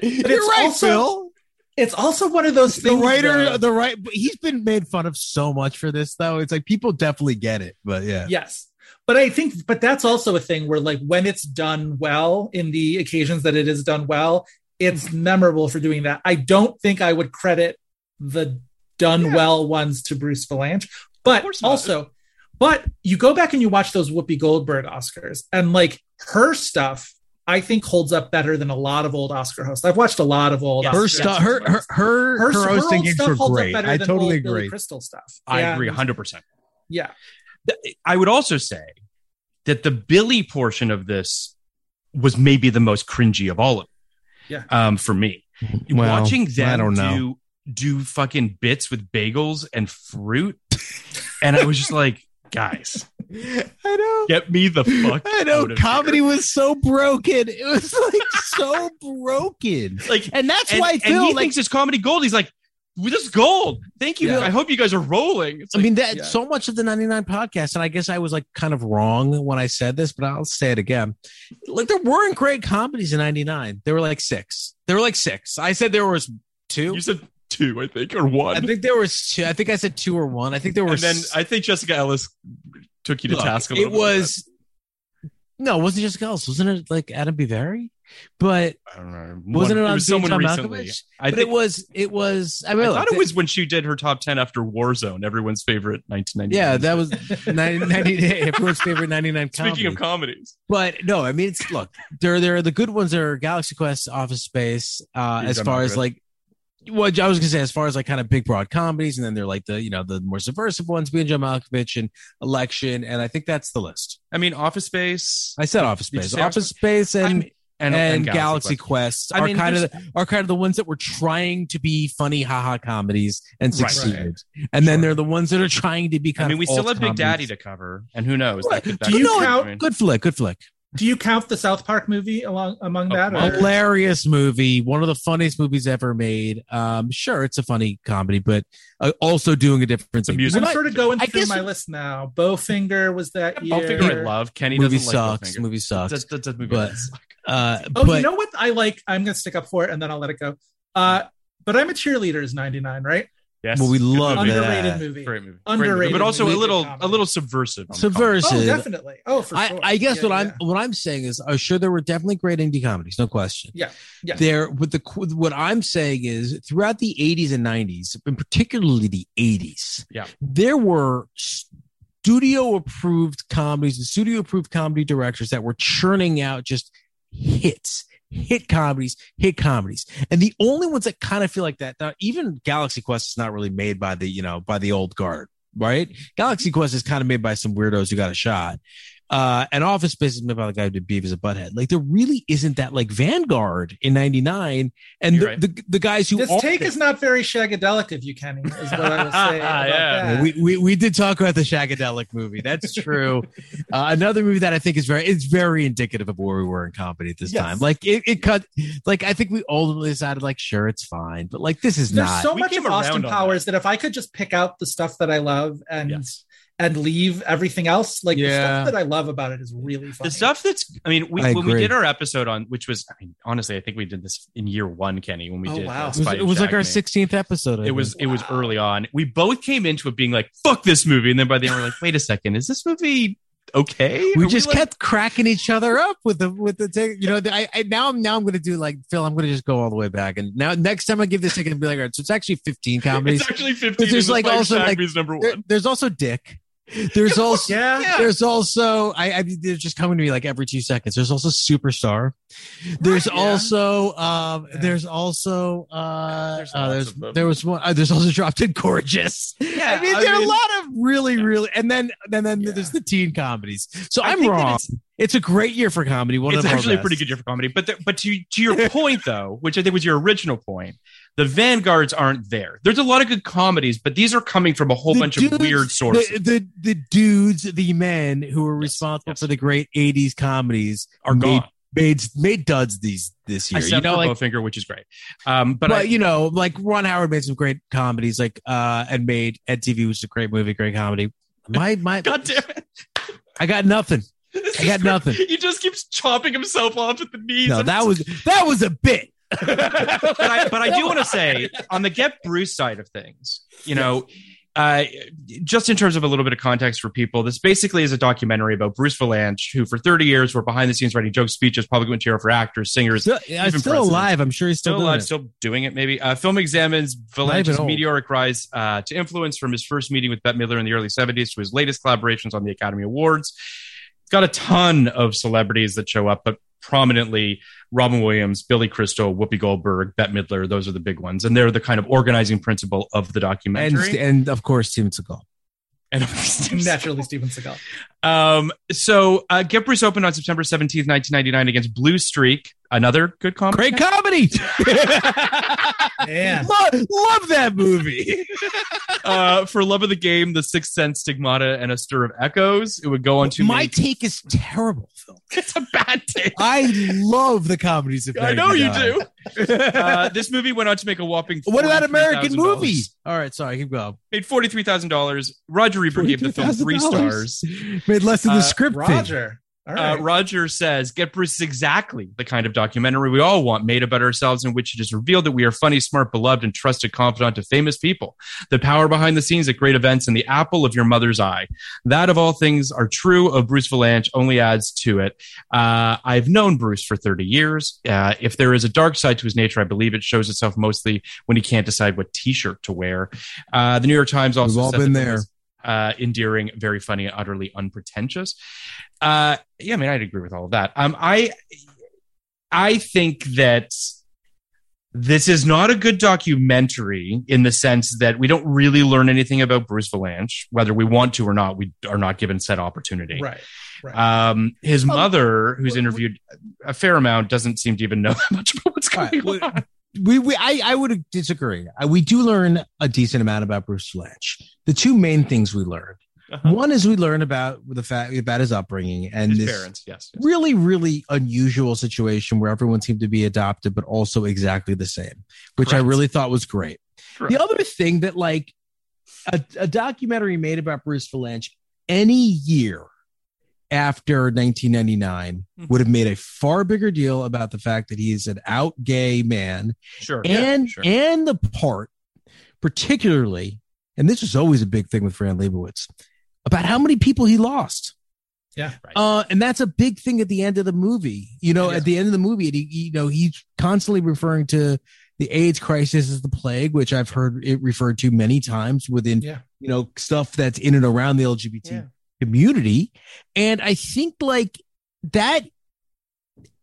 it's right, also- Phil. It's also one of those things. the writer, though- the right, he's been made fun of so much for this, though. It's like people definitely get it, but yeah, Yes. But I think, but that's also a thing where, like, when it's done well, in the occasions that it is done well, it's memorable for doing that. I don't think I would credit the done well ones to Bruce Vilanch, but also, but you go back and you watch those Whoopi Goldberg Oscars, and like her stuff, I think holds up better than a lot of old Oscar hosts. I've watched a lot of old Yes. her Oscar stuff, her her her, her, her hosting gigs were holds up great. better I than totally old Billy. Crystal stuff. i And- agree 100% Yeah. I would also say that the Billy portion of this was maybe the most cringy of all of them. Yeah. Um, for me, Well, watching them I don't know. do do fucking bits with bagels and fruit, and I was just like, guys, I know. get me the fuck. I know comedy here. was so broken. It was like so broken. like, And that's and, why he like thinks it's comedy gold. He's like, this is gold. Thank you. Yeah. I hope you guys are rolling. It's I mean that yeah. so much of the 99 podcast, and I guess I was like kind of wrong when I said this, but I'll say it again. Like there weren't great comedies in 99. There were like six. There were like six. I said there was two. you said two, I think, or one. I think there was two. I think I said two or one. I think there were and then I think Jessica Ellis took you to Look, task. A it bit. was no, it wasn't Jessica Ellis. Wasn't it like Adam Bivary? but I don't know. wasn't One- it on was someone John recently? Malkovich? I but think it was. It was. I I thought look, it was when she did her top ten after Warzone, everyone's favorite 1990. Yeah, that was 90, 90 everyone's favorite 99 Speaking comedy. of comedies, But no, I mean, it's look, there, there are the good ones are Galaxy Quest, Office Space, uh, Yeah, as far as Malkovich. like, what I was gonna say, as far as like kind of big broad comedies, and then they're like the you know the more subversive ones, being John Malkovich and Election, and I think that's the list. I mean, Office Space. I said Office Space, Office Space, and I mean, and, and, Galaxy, Quest, I are mean, kind of there's- are kind of the ones that were trying to be funny haha comedies and Right. succeeded, and then they're the ones that are trying to be I kind mean, of we still have Big Daddy to cover, and who knows? Right. That could, that Do you I count- Good flick, good flick. Do you count the South Park movie along among that? my or- hilarious movie one of the funniest movies ever made um sure it's a funny comedy but uh, also doing a different thing music. I'm When sort of going I through guess- my list now. Bowfinger was that year. Bowfinger I love. Kenny movie doesn't like sucks Bowfinger. movie sucks That's, that's a movie. But- that sucks. uh Oh, but you know what I like? I'm gonna stick up for it and then I'll let it go. Uh, but I'm a cheerleader is 99, right? Yes, well, we love movie. Underrated that. movie. Great movie. Underrated Great movie. but also a little Comedy. a little subversive. Subversive. Oh, definitely. Oh, for I, sure. I guess Yeah, what yeah. I'm what I'm saying is, I'm sure there were definitely great indie comedies, no question. Yeah, yeah. There, but the what I'm saying is, throughout the 80s and 90s, and particularly the 80s, Yeah. there were studio approved comedies and studio approved comedy directors that were churning out just hits, hit comedies, hit comedies. And the only ones that kind of feel like that, now even Galaxy Quest is not really made by the, you know, by the old guard, right? Galaxy Quest is kind of made by some weirdos who got a shot. Uh, and Office Space is made by the guy who did Beavis a Butthead. Like there really isn't that like Vanguard in '99, and the, right. the the guys who This are take there- is not very shagadelic of you, Kenny, is what I will say. about Yeah. we, we we did talk about the Shagadelic movie. That's true. uh, another movie that I think is very it's very indicative of where we were in comedy at this Yes. time. Like it, it cut like I think we ultimately decided like sure it's fine, but like this is There's not. so We much of Austin around on Powers that. if I could just pick out the stuff that I love and Yes. And leave everything else, like the stuff that I love about it is really funny. The stuff that's, I mean, we, I when we did our episode on, which was, I mean, honestly, I think we did this in year one, Kenny, when we Oh, did. wow. uh, it was, it was like our 16th episode. I It was, think. it was early on. We both came into it being like, "Fuck this movie," and then by the end we're like, "Wait a second, is this movie okay?" we Are just like- kept cracking each other up with the with the take. You know, I, I now I'm now I'm going to do like Phil. I'm going to just go all the way back, and now next time I give this, I can be like, all right, so it's actually 15 comedies. It's actually fifteen. there's, like, also, Jack like, Me is number There- one. there's also Dick. There's also yeah. There's also I, I they're just coming to me like every two seconds. There's also Superstar. There's Right, yeah. also um Yeah. there's also uh There's uh, there's there was one uh, there's also Drop Dead Gorgeous. Yeah, I mean I there are a lot of really really and then and then Yeah. there's the teen comedies. So I I'm wrong. it's- It's, a great year for comedy. One it's of actually a pretty good year for comedy. But the, but to to your point though, which I think was your original point, the vanguards aren't there. There's a lot of good comedies, but these are coming from a whole The bunch dudes- of weird sources. The, the the dudes, the men who were responsible yes. for the great '80s comedies are made, gone. made made duds these this year. Except you know, for like Bowfinger, which is great. Um, but but I, you know, like Ron Howard made some great comedies, like uh, and made EDtv, which is a great movie, great comedy. My my, God damn it. I got nothing. This I got nothing. He just keeps chopping himself off at the knees. No, that was that was a bit. but I but I do want to say on the Get Bruce side of things, you know, uh, just in terms of a little bit of context for people, this basically is a documentary about Bruce Vilanch, who for 30 years were behind the scenes writing joke speeches, public material for actors, singers, Still, yeah, even still presidents. alive. I'm sure he's still, still doing alive, it. still doing it. Maybe uh, film examines Vilanch's meteoric rise uh, to influence from his first meeting with Bette Midler in the early 70s to his latest collaborations on the Academy Awards. It's got a ton of celebrities that show up, but prominently Robin Williams, Billy Crystal, Whoopi Goldberg, Bette Midler. Those are the big ones, and they're the kind of organizing principle of the and documentary. and of course Steven Seagal. And, Naturally, Steven Seagal. um, so uh, Get Bruce opened on September 17th, 1999 against Blue Streak, another good comedy. Great comedy. Yeah. love, love that movie. uh, for Love of the Game, The Sixth Sense, Stigmata, and A Stir of Echoes. It would go on to My make- take is terrible, Phil. it's a bad take. I love the comedies of I know you 99. do. uh, this movie went on to make a whopping. What about American $43,000. movie? All right, sorry, keep going. Made forty three thousand dollars. Roger Ebert gave the film three stars. Made less than the Uh, script fee. Roger. All Uh. Roger says, Get Bruce is exactly the kind of documentary we all want made about ourselves, in which it is revealed that we are funny, smart, beloved, and trusted confidant to famous people. The power behind the scenes at great events and the apple of your mother's eye. That of all things are true of Bruce Vilanch only adds to it. Uh, I've known Bruce for 30 years. Uh, if there is a dark side to his nature, I believe it shows itself mostly when he can't decide what t shirt to wear. Uh, the New York Times also We've all said been there. was, uh, endearing, very funny, and utterly unpretentious. Uh, yeah, I mean, I'd agree with all of that. Um, I, I think that this is not a good documentary in the sense that we don't really learn anything about Bruce Vilanch, whether we want to or not. We are not given said opportunity. Right. Right. Um, his mother, who's interviewed a fair amount, doesn't seem to even know that much about what's going right, on. We, we I, I would disagree. Uh, We do learn a decent amount about Bruce Vilanch. The two main things we learned. Uh-huh. One is we learn about the fact about his upbringing and His this parents, yes. yes. really, really unusual situation where everyone seemed to be adopted, but also exactly the same, which I really thought was great. Correct. The other thing that like a, a documentary made about Bruce Vilanch any year after 1999 Mhm. would have made a far bigger deal about the fact that he's an out gay man Sure. and yeah, sure. and the part particularly and this was always a big thing with Fran Lebowitz about how many people he lost yeah. Right. uh, and that's a big thing at the end of the movie. You know, is. at the end of the movie, he, you know, he's constantly referring to the AIDS crisis as the plague, which I've heard it referred to many times within, Yeah. you know, stuff that's in and around the LGBT Yeah. Community. And I think like that,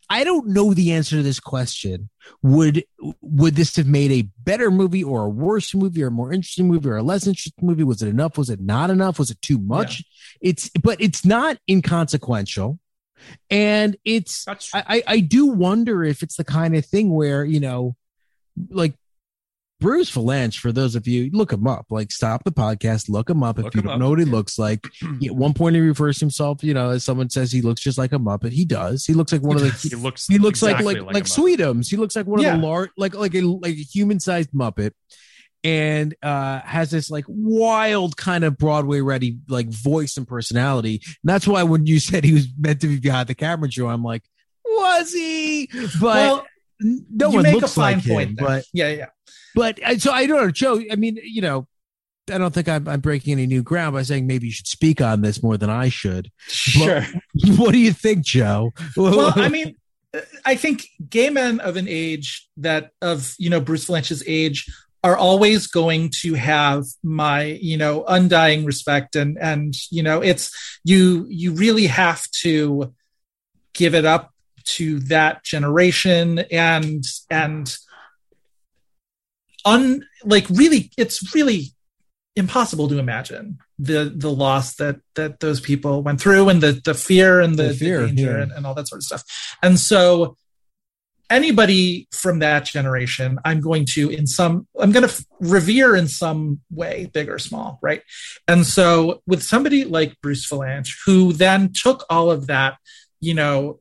I don't know the answer to this question. Would would this have made a better movie or a worse movie or a more interesting movie or a less interesting movie? Was it enough? Was it not enough? Was it too much? It's but it's not inconsequential. And it's. I, I I do wonder if it's the kind of thing where, you know, like Bruce Vilanch, for those of you, look him up. Like, stop the podcast, look him up. If Look you don't up. know what he looks like, he, at one point he refers himself, you know, as someone says he looks just like a Muppet. He does. He looks like one of the he looks he looks exactly like like like, Muppet. Sweetums. He looks like one Yeah. of the large, like like a like a human sized Muppet, and uh has this like wild kind of Broadway ready like voice and personality. And that's why when you said he was meant to be behind the camera, Joe, I'm like, was he? But well, no you one make looks a fine like point him. there. But yeah, yeah. but uh, so I don't know, Joe. I mean, you know. I don't think I'm, I'm breaking any new ground by saying maybe you should speak on this more than I should. Sure. What do you think, Joe? well, I mean, I think gay men of an age that of you know Bruce Vilanch's age are always going to have my you know undying respect and and you know it's you you really have to give it up to that generation and and un like really it's really impossible to imagine the the loss that that those people went through and the the fear and the, The fear, the danger yeah. and, and all that sort of stuff and so anybody from that generation i'm going to in some i'm going to f- revere in some way big or small right and so with somebody like bruce Vilanch who then took all of that you know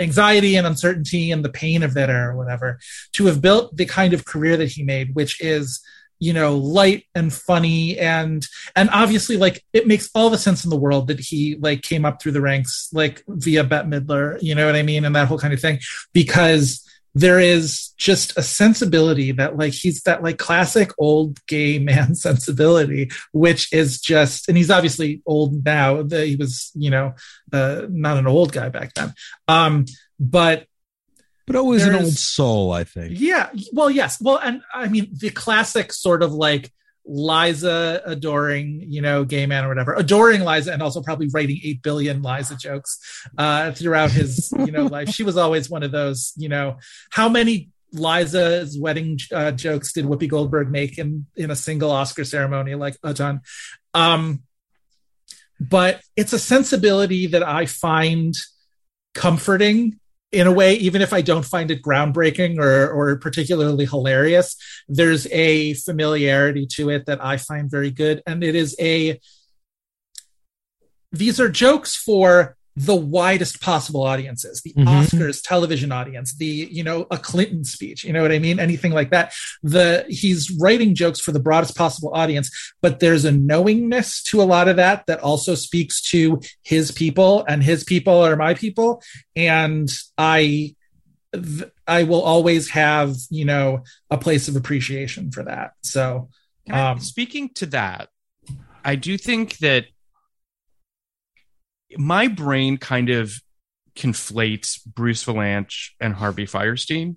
anxiety and uncertainty and the pain of that era or whatever to have built the kind of career that he made which is you know light and funny and and obviously like it makes all the sense in the world that he like came up through the ranks like via Bette Midler you know what I mean? And that whole kind of thing because there is just a sensibility that like he's that like classic old gay man sensibility which is just and he's obviously old now the, he was you know uh, not an old guy back then um but but always an old soul, I think. yeah. Well, yes. Well, and I mean the classic sort of like Liza adoring, you know, gay man or whatever, adoring Liza, and also probably writing eight billion Liza jokes uh, throughout his, you know, life. She was always one of those, you know, how many Liza's wedding uh, jokes did Whoopi Goldberg make in in a single Oscar ceremony? Like a ton. Um, but it's a sensibility that I find comforting in a way, even if I don't find it groundbreaking or, or particularly hilarious, there's a familiarity to it that I find very good. And it is a, these are jokes for the widest possible audiences the Mhm. oscars television audience the you know a clinton speech you know what i mean? Anything like that. The he's writing jokes for the broadest possible audience but there's a knowingness to a lot of that that also speaks to his people and his people are my people. And i i will always have you know a place of appreciation for that. So um speaking to that, I do think that my brain kind of conflates Bruce Vilanch and Harvey Fierstein.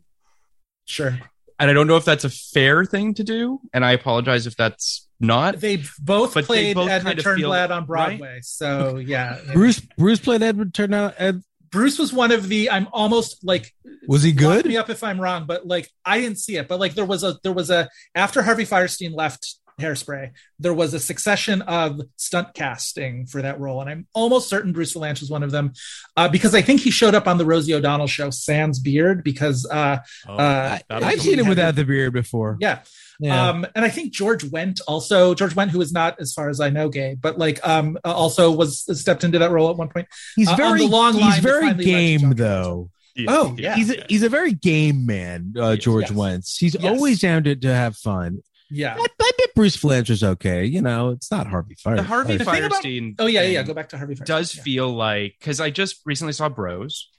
sure And I don't know if that's a fair thing to do. And I apologize if that's not. they both But they played both Edmund kind of Turnblad on Broadway, so yeah. Bruce Bruce played Edward Turnblad. Ed, Bruce was one of the. I'm almost like. was he good? Me up if I'm wrong, but like I didn't see it, but like there was a there was a after Harvey Fierstein left Hairspray, there was a succession of stunt casting for that role, and I'm almost certain Bruce Vilanch was one of them, uh, because I think he showed up on the Rosie O'Donnell show Sans Beard because uh, Oh, uh, I've seen him without the beard before. yeah. Yeah. Um, and I think George Wendt also George Wendt, who is not, as far as I know, gay, but like um, uh, also was stepped into that role at one point. he's uh, on very the long line he's very finally led to game though. Yeah, Oh, yeah. he's a, he's a very game man, uh, George Yes. Wendt. He's Yes. always down to, to have fun. Yeah. I, I bet Bruce Vilanch is okay. You know, it's not Harvey Fire. the Harvey The thing about- Fierstein. Oh yeah, yeah. Go back to Harvey. Fierstein. does Yeah. feel like because I just recently saw Bros.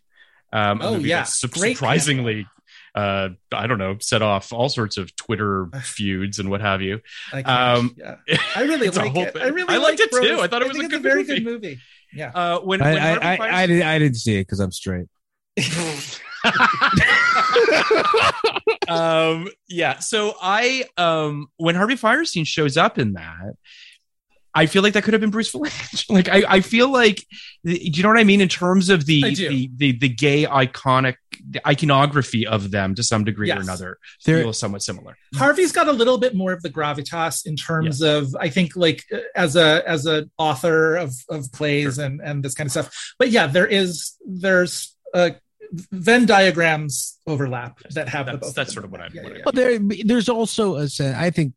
Um, Oh, yeah. su- surprisingly, uh, I don't know, set off all sorts of Twitter feuds and what have you. I Um, yeah. I really like it. I really I liked it too. I thought it was a good very movie. good movie. Yeah. Uh, when, I, when I, I, I, didn't, I didn't see it because I'm straight. um yeah so i um when harvey Fierstein shows up in that i feel like that could have been bruce Vilanch. like i i feel like do you know what i mean in terms of the the, the the gay iconic the iconography of them to some degree or Yes. another There- feel somewhat similar Harvey's got a little bit more of the gravitas in terms of I think like as a as a author of of plays and and this kind of stuff. But yeah, there is there's uh Venn diagrams overlap that have That's- both. that's them. sort of what I'm- Yeah, yeah, Well, there, there's also a sense. I think.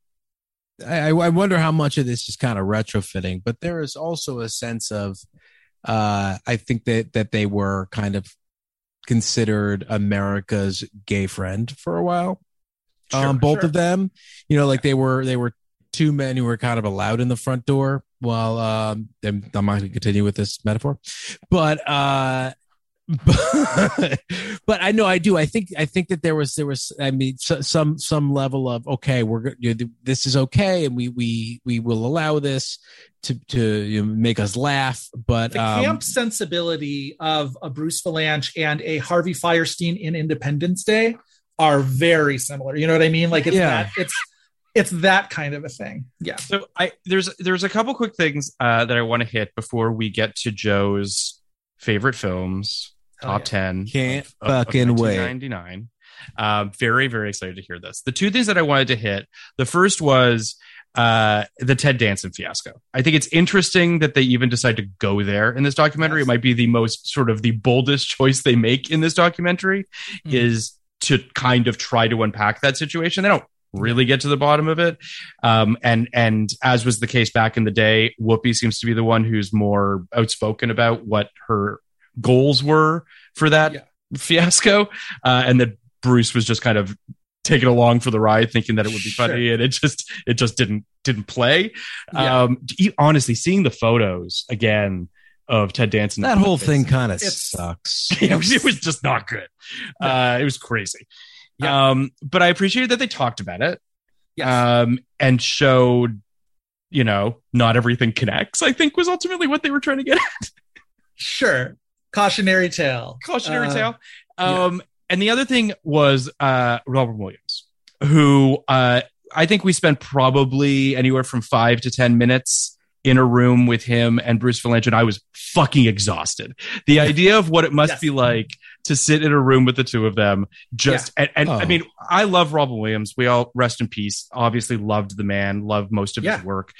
I, I wonder how much of this is kind of retrofitting, but there is also a sense of. Uh, I think that that they were kind of considered America's gay friend for a while. Sure, um, both sure. of them, you know, like they were they were two men who were kind of allowed in the front door. While um, I'm I'm not going to continue with this metaphor, but uh, but, but I know I do. I think I think that there was there was I mean so, some some level of okay, we're you know, this is okay, and we we we will allow this to to you know, make us laugh. But the um, camp sensibility of a Bruce Vilanch and a Harvey Fierstein in Independence Day are very similar. You know what I mean? Like it's Yeah. that it's it's that kind of a thing. Yeah. so i there's there's a couple quick things uh that i want to hit before we get to joe's favorite films Hell top yeah. 10 Can't of- of- of fucking wait. 1999. Um, very, very excited to hear this. The two things that I wanted to hit the first was uh, the Ted Danson fiasco. I think it's interesting that they even decide to go there in this documentary. Yes. It might be the most sort of the boldest choice they make in this documentary Mhm. is to kind of try to unpack that situation. They don't really get to the bottom of it. Um, and and as was the case back in the day, Whoopi seems to be the one who's more outspoken about what her goals were for that Yeah. fiasco, uh, and that Bruce was just kind of taken along for the ride, thinking that it would be Sure. funny, and it just it just didn't didn't play. Yeah. Um, honestly, seeing the photos again of Ted Danson, that whole thing kind of sucks. it was, it was just not good. Uh, it was crazy. Yeah. Um, but I appreciated that they talked about it Yes. um, and showed, you know, not everything connects. I think was ultimately what they were trying to get at. sure. Cautionary tale. Cautionary Uh, tale. Um, and the other thing was uh, Robert Williams, who uh, I think we spent probably anywhere from five to ten minutes in a room with him and Bruce Vilanch, and I was fucking exhausted. The idea of what it must Yes. be like to sit in a room with the two of them, just and, and I Oh. mean, I love Robin Williams. We all rest in peace. Obviously, loved the man, loved most of Yeah. his work.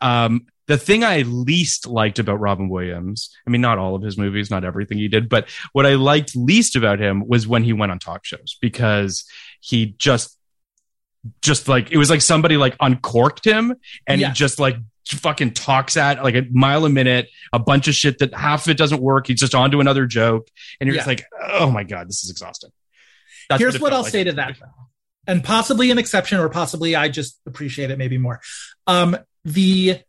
Um, the thing I least liked about Robin Williams, I mean, not all of his movies, not everything he did, but what I liked least about him was when he went on talk shows because he just, just like, it was like somebody like uncorked him and Yeah. he just like fucking talks at like a mile a minute, a bunch of shit that half of it doesn't work. He's just on to another joke. And you're just like, oh my God, this is exhausting. That's Here's it what I'll like. say to that, though. and possibly an exception, or possibly I just appreciate it maybe more. Um, the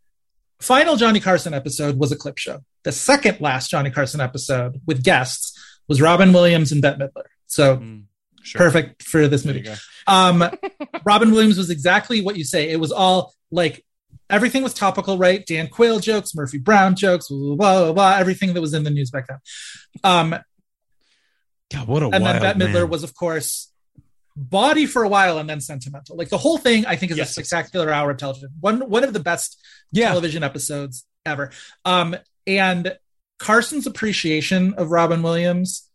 final Johnny Carson episode was a clip show. The second last Johnny Carson episode with guests was Robin Williams and Bette Midler. So Mm, sure. perfect for this movie. Um, Robin Williams was exactly what you say. It was all like everything was topical, right? Dan Quayle jokes, Murphy Brown jokes, blah, blah, blah, blah, blah, everything that was in the news back then. Um, God, what a and wild then Bette Midler man. was, of course, body for a while and then sentimental. Like the whole thing, I think, is Yes. a spectacular hour of television. One one of the best yeah. television episodes ever. Um, and Carson's appreciation of Robin Williams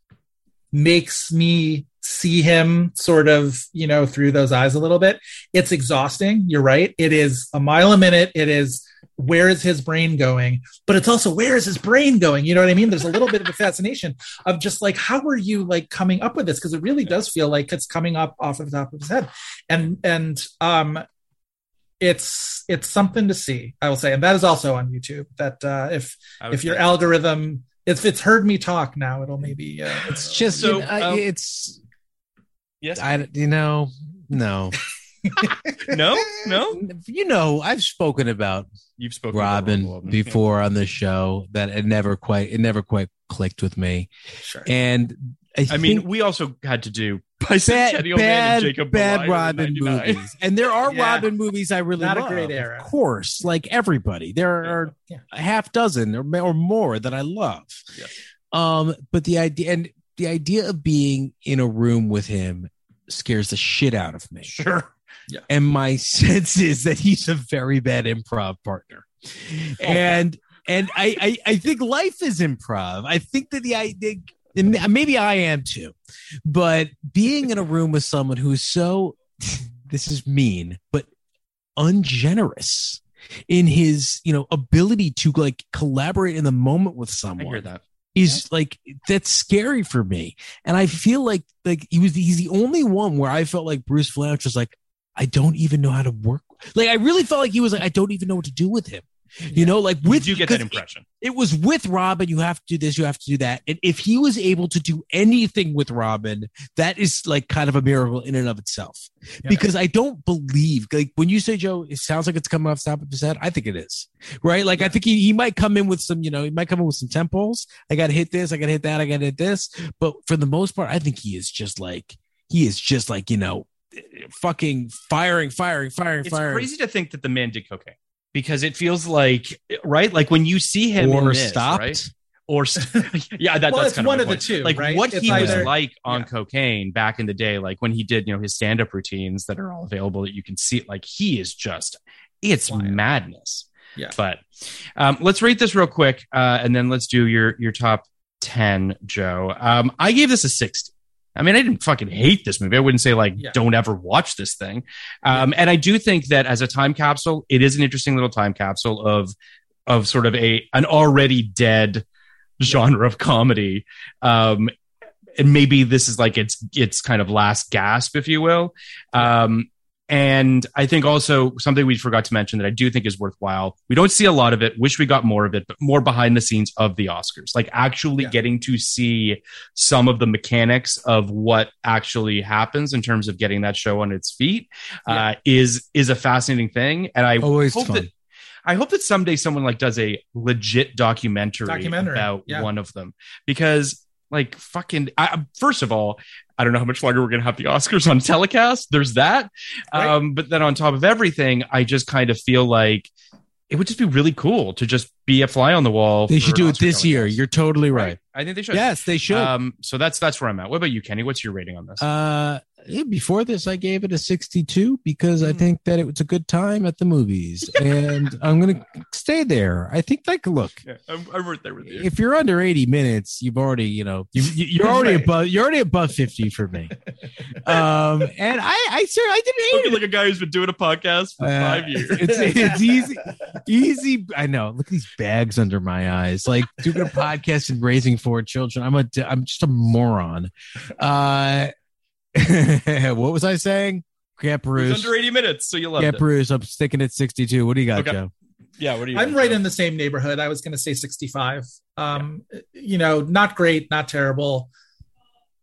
makes me see him sort of, you know, through those eyes a little bit. It's exhausting. You're right. It is a mile a minute. It is where is his brain going? But it's also where is his brain going? You know what I mean? There's a little bit of a fascination of just like, how are you like coming up with this? Because it really does feel like it's coming up off of the top of his head. And and um it's it's something to see, I will say. And that is also on YouTube. That uh if if your think. algorithm if it's heard me talk now, it'll maybe uh, It's just, So, you know, I- um, it's, yes, I, you know, no. no, no. You know, I've spoken about You've spoken about Robin Ron Wilson. before on the show that it never quite, it never quite clicked with me. sure. And I, I mean, we also had to do bad, Bicentennial Man bad, and Jacob bad Robin movies. And there are Yeah. Robin movies I really Not a love. great era. Of course, like everybody. There are Yeah. a half dozen or, or more that I love. Yes. Um, but the idea and the idea of being in a room with him scares the shit out of me. Sure. And my sense is that he's a very bad improv partner. Oh, and and I, I I think life is improv. I think that the idea and maybe I am too, but being in a room with someone who's so this is mean, but ungenerous in his you know ability to like collaborate in the moment with I someone is like that's scary for me. And I feel like like he was he's the only one where I felt like Bruce Vilanch was like, I don't even know how to work. Like I really felt like he was like, I don't even know what to do with him. You know, like with you get that impression. It, it was with Robin, you have to do this, you have to do that. And if he was able to do anything with Robin, that is like kind of a miracle in and of itself. Because I don't believe like when you say Joe, it sounds like it's coming off the top of his head. I think it is. Right? Like I think he, he might come in with some, you know, he might come in with some temples. I gotta hit this, I gotta hit that, I gotta hit this. But for the most part, I think he is just like he is just like, you know, fucking firing, firing, firing, It's firing. crazy to think that the man did cocaine because it feels like right, like when you see him in or this, stopped. right? Or st- yeah, that, Well, that's it's kind one my of the two, Like right? what It's he was like on yeah. cocaine back in the day, like when he did, you know, his stand-up routines that are all available that you can see. Like he is just, it's Flying. madness. Yeah. But um, let's rate this real quick, uh, and then let's do your your top ten, Joe. Um, I gave this a sixty. I mean, I didn't fucking hate this movie. I wouldn't say like Yeah. don't ever watch this thing. Um, and I do think that as a time capsule, it is an interesting little time capsule of of sort of a an already dead genre of comedy. Um, and maybe this is like its its kind of last gasp, if you will. Um, and I think also something we forgot to mention that I do think is worthwhile. We don't see a lot of it. Wish we got more of it, but more behind the scenes of the Oscars, like actually Yeah. getting to see some of the mechanics of what actually happens in terms of getting that show on its feet, uh, is is a fascinating thing. And I Always hope fun. that I hope that someday someone like does a legit documentary, Documentary, about yeah. one of them because like fucking I, first of all i don't know how much longer we're gonna have the oscars on telecast there's that Right. um but then on top of everything i just kind of feel like it would just be really cool to just be a fly on the wall They should do it Oscar this year. You're totally right. i think they should Yes, they should. um so that's that's where i'm at what about you kenny what's your rating on this Uh, before this, I gave it a 62 because Hmm. I think that it was a good time at the movies, and I'm gonna stay there. I think, like, look, yeah, I'm, I'm right there with you if you're under 80 minutes, you've already, you know, you, you're already Right. above, you're already above 50 for me. Um, and I, I, sir, I didn't hate it. like a guy who's been doing a podcast for Uh, five years It's, it's easy, easy. I know. Look at these bags under my eyes. Like doing a podcast and raising four children. I'm a, I'm just a moron. Uh, what was I saying? Get It was Bruce. under 80 minutes so you loved Get it Bruce. I'm sticking at 62. What do you got, Okay. Joe? Yeah, what do you? I'm right in the same neighborhood. I was going to say 65. Um, you know, not great, not terrible.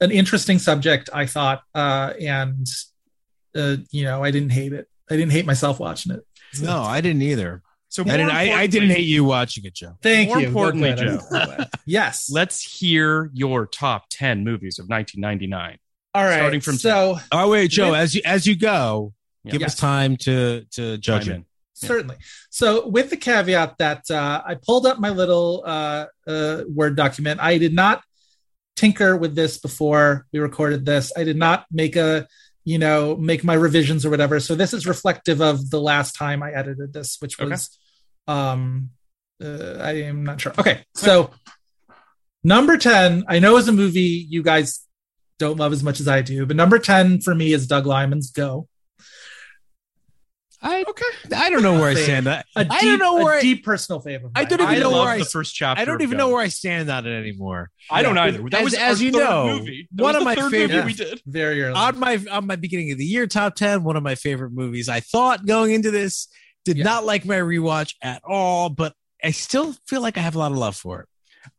An interesting subject, I thought, uh, and uh, you know, I didn't hate it. I didn't hate myself watching it. So- No, I didn't either. So I didn't. I, I didn't hate you watching it, Joe. Thank you. More you. importantly, Joe. yes. Let's hear your top ten movies of 1999. All right. starting from so Oh wait, Joe. With- As you as you go, Yeah. give Yes. us time to to judge it. in. certainly. So with the caveat that uh, I pulled up my little uh, uh, Word document. I did not tinker with this before we recorded this. I did not make a you know make my revisions or whatever. So this is reflective of the last time I edited this, which Okay. was um uh, I am not sure. Okay, so number ten. I know is a movie you guys don't love as much as I do, but number ten for me is Doug Liman's Go. I okay. I don't know where I stand. I, A I deep, don't know where a I, deep personal favorite. I don't even I know love where I the first chapter. I don't even know where I stand on it anymore. I don't Yeah. either. That As- was as you know, movie. That one of my favorite- movie we did. very early. On my on my beginning of the year top ten, one of my favorite movies. I thought going into this did Yeah. not like my rewatch at all, but I still feel like I have a lot of love for it.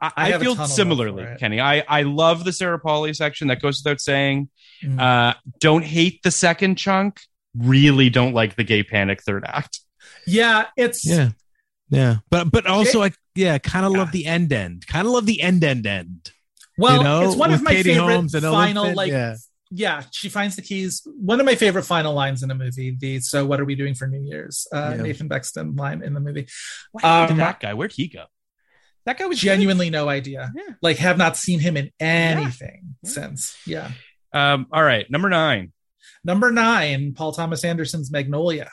I, I I feel ton of love similarly. Kenny. I, I love the Sarah Polley section. That goes without saying. Mm. Uh, don't hate the second chunk. Really don't like the gay panic third act. yeah, it's Yeah, yeah, but but also I yeah kind of Yeah. love the end end. Kind of love the end end end. well, you know, it's one of my Katie favorite Holmes final Elephant, like yeah. yeah. she finds the keys. One of my favorite final lines in a movie. The so what are we doing for New Year's? Uh, Yeah. Nathan Bexton line in the movie. What Um, that guy? Where'd he go? That guy was Genuinely no idea. Yeah. Like have not seen him in anything Yeah. since. Yeah. Um, all right, number nine. Number nine, Paul Thomas Anderson's Magnolia.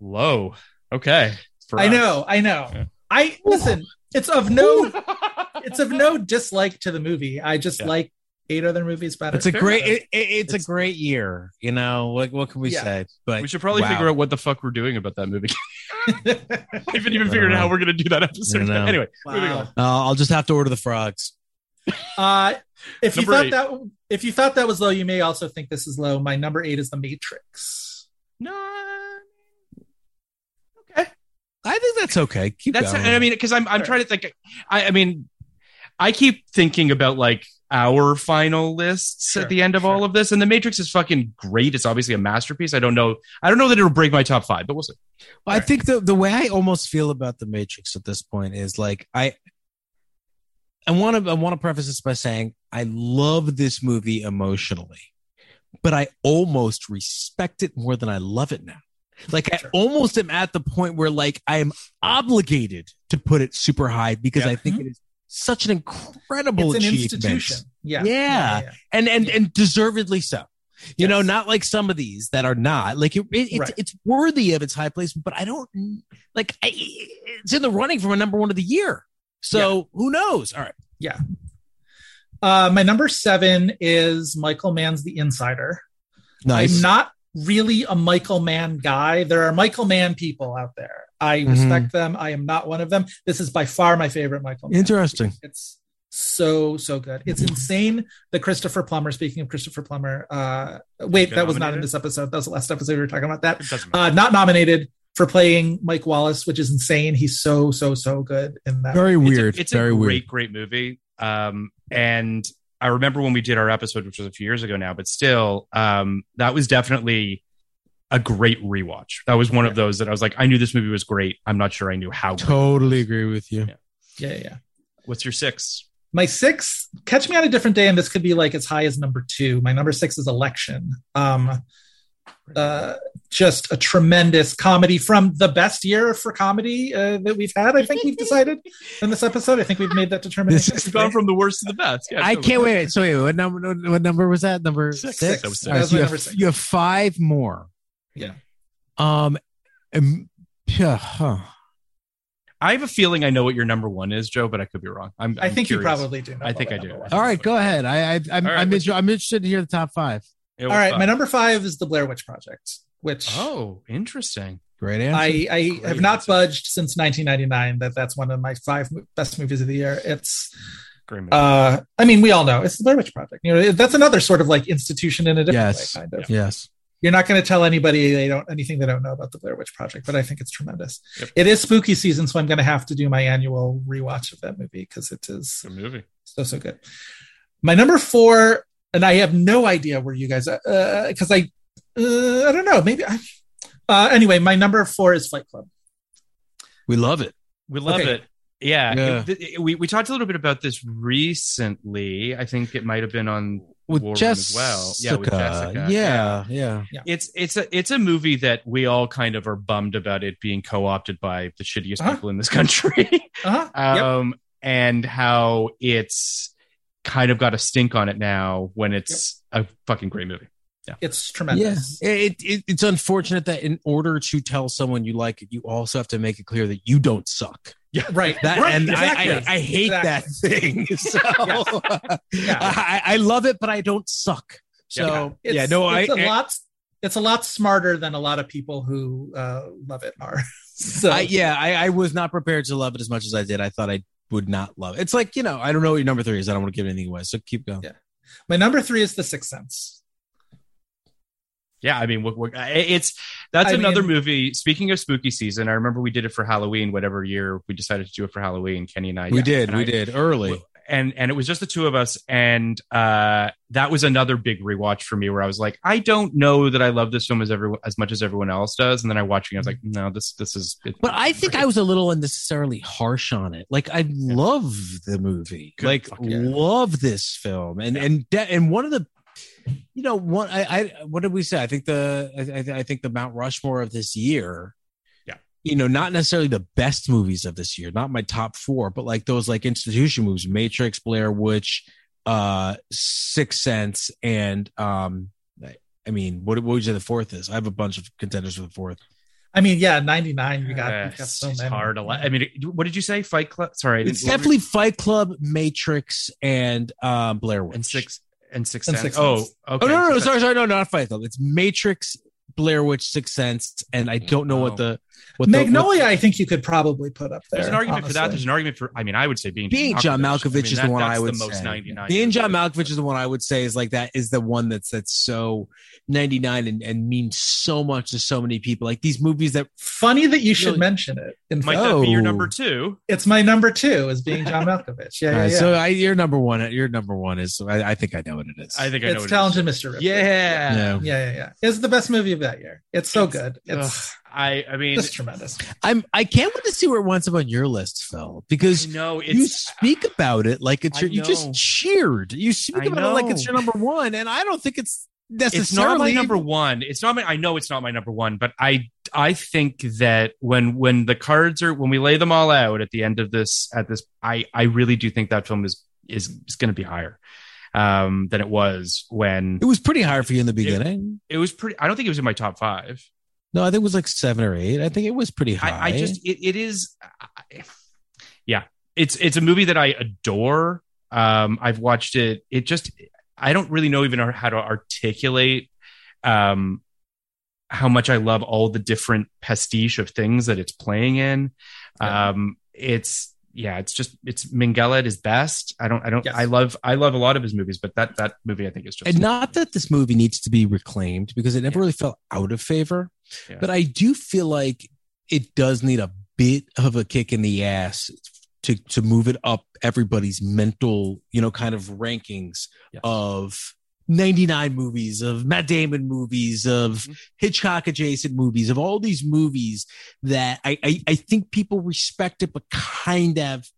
Low. Okay. For I us. know, I know. Yeah. I listen. It's of no, it's of no dislike to the movie. I just Yeah. like eight other movies better. It's a Fair great it, it- it's, It's- a great year. You know what what can we Yeah. say? But we should probably wow. figure out what the fuck we're doing about that movie. I haven't even figured out how we're going to do that episode. I know. Anyway, moving on. Uh, I'll just have to order the frogs. Uh, if you thought eight. that if you thought that was low, you may also think this is low. My number eight is The Matrix. No. Okay i think that's okay. Keep That's going. I mean because I'm I'm Sure. trying to think. I I mean, I keep thinking about like our final lists Sure, at the end of sure. all of this, and the Matrix is fucking great. It's obviously a masterpiece. I don't know. I don't know that it'll break my top five, but we'll see. Well, I think the the way I almost feel about the Matrix at this point is like I I want to I want to preface this by saying I love this movie emotionally, but I almost respect it more than I love it now. Like I Sure. almost am at the point where like I am obligated to put it super high because Yeah. I think mm-hmm. it is such an incredible It's an achievement. institution. Yeah. Yeah. and and and deservedly so. You know, not like some of these that are not like it, it- it's Right. it's worthy of its high place, but I don't like I, it's in the running for a number one of the year. So who knows? All right, Yeah. Uh, my number seven is Michael Mann's The Insider. nice. I'm not really a Michael Mann guy. There are Michael Mann people out there. I Mhm. respect them. I am not one of them. This is by far my favorite Michael. Mann. Interesting. It's so so good. It's insane that Christopher Plummer. Speaking of Christopher Plummer, uh, wait, Got that was not in this episode. That was the last episode we were talking about that. Doesn't. Uh, not nominated for playing Mike Wallace, which is insane. He's so so so good in that. Very It's a- weird. It's very a, great, weird. great movie. Um, and I remember when we did our episode, which was a few years ago now, but still, um, that was definitely a great rewatch. That was one of those that I was like, I knew this movie was great. I'm not sure I knew how. Great. Totally agree with you. Yeah. Yeah, yeah, yeah. What's your six? My six, catch me on a different day, and this could be like as high as number two. My number six is Election. Um, uh, just a tremendous comedy from the best year for comedy uh, that we've had. I think we've decided in this episode. I think we've made that determination. It's gone from the worst to the best. Yeah, I totally. can't wait. So wait, what number? What number was that? Number Six. six. That was six. All right, That was so my you, number have, six. you have five more. Yeah. Um. um, yeah, huh. I have a feeling I know what your number one is, Joe, but I could be wrong. I'm, I I'm think curious. you probably do. I think I do. number one All go ahead. I, I I'm All right, I'm, what's- inter- I'm interested to hear the top five. Yeah, All what's five? my number five is the Blair Witch Project, which Oh, interesting. Great answer. I, I have not answer. budged since 1999. That that's one of my five best movies of the year. It's, Great movie. uh, I mean, we all know it's the Blair Witch Project. You know, that's another sort of like institution in a different Yes. way, kind of. yes. You're not going to tell anybody they don't anything they don't know about the Blair Witch Project, but I think it's tremendous. Yep. It is spooky season, so I'm going to have to do my annual rewatch of that movie because it is a movie. so so good. My number four, and I have no idea where you guys because I uh, I don't know maybe I. Uh, anyway, my number four is Fight Club. We love it. We love Okay. it. Yeah, Yeah. It- it- we we talked a little bit about this recently. I think it might have been on With War Room Jessica. as well. Yeah, with Jessica. Yeah, yeah. It's it's a it's a movie that we all kind of are bummed about it being co-opted by the shittiest Uh-huh. people in this country. Uh-huh. Yep. um and how it's kind of got a stink on it now when it's a fucking great movie. Yeah. It's Yeah, tremendous. it, it, it's unfortunate that in order to tell someone you like it, you also have to make it clear that you don't suck. Yeah, right. That, right. and exactly. I, I, I hate that thing. So Yeah. I, I love it, but I don't suck. So It's, yeah, no, I, it's a I- lot. It's a lot smarter than a lot of people who uh, love it are. so I, yeah, I, I was not prepared to love it as much as I did. I thought I would not love it. It's like you know, I don't know what your number three is. I don't want to give anything away. So keep going. Yeah. my number three is The Sixth Sense. Yeah, I mean, we're, we're- it's that's I another mean- movie. Speaking of spooky season, I remember we did it for Halloween. Whatever year we decided to do it for Halloween, Kenny and I. We Yeah. did, we I- did early. and and it was just the two of us and uh that was another big rewatch for me where i was like i don't know that i love this film as everyone as much as everyone else does and then i watching i was like no this this is it, But I think I was a little unnecessarily harsh on it. Like I love the movie, Good like fucking- yeah. love this film, and and de- and one of the, you know, what I, I what did we say? I think the I, I- I think the Mount Rushmore of this year. Yeah. You know, not necessarily the best movies of this year, not my top four, but like those like institution movies, Matrix, Blair Witch, uh, Sixth Sense, and um, I- I mean, what, what would you say the fourth is? I have a bunch of contenders for the fourth. I mean, yeah, ninety nine. You got, Uh, you got so it's many. hard a lot i mean what did you say fight club sorry It's didn't- definitely Fight Club, Matrix, and um, Blair Witch. and six and six And Sense. Sixth oh Sense. okay Oh no, no, no, sorry, sorry, no, not Fight Club. It's Matrix, Blair Witch, Sixth Sense, and I don't know Oh. what the what the- Magnolia, what- I think you could probably put up there. there's an argument for that there's an argument for i mean i would say being being John Malkovich I mean, is that- the one I would the most say. 99 Being John. Malkovich is the one I would say is like that is the one that's that's so ninety nine and, and means so much to so many people. Like these movies that Funny that you should Really? mention it. In might fact, that be your Oh. number two it's my number two is being John Malkovich. Yeah, yeah, right, yeah. so I, your number one, your number one is I, I think I know what it is. i think i know it's what it is. Talented Mr. Ripley. yeah Yeah. yeah, yeah, yeah. It's the best movie of that year. It's so good. It's i i mean it's tremendous. I'm I can't wait to see where it winds up on your list, Phil, because no you speak about it like it's your, you just cheered. You speak about it like it's your number one, and I don't think it's necessarily it's not my number one. It's not my. I know it's not my number one, but I I think that when when the cards are when we lay them all out at the end of this at this, I I really do think that film is is is going to be higher um than it was when It was pretty high for you in the beginning. it was pretty. I don't think it was in my top five. no, I think it was like seven or eight. I think it was pretty high. I, I just it, it is I- yeah it's it's a movie that i adore um i've watched it it just i don't really know even how to articulate um how much i love all the different pastiche of things that it's playing in um it's yeah it's just it's Minghella at his best i don't i don't Yes. i love i love a lot of his movies but that that movie i think is just and not that this movie needs to be reclaimed because it never really fell out of favor, Yeah. but I do feel like it does need a bit of a kick in the ass to to move it up everybody's mental, you know, kind of rankings Yes. of 99 movies, of Matt Damon movies, of Mhm. Hitchcock adjacent movies, of all these movies that I, I I think people respect it, but kind of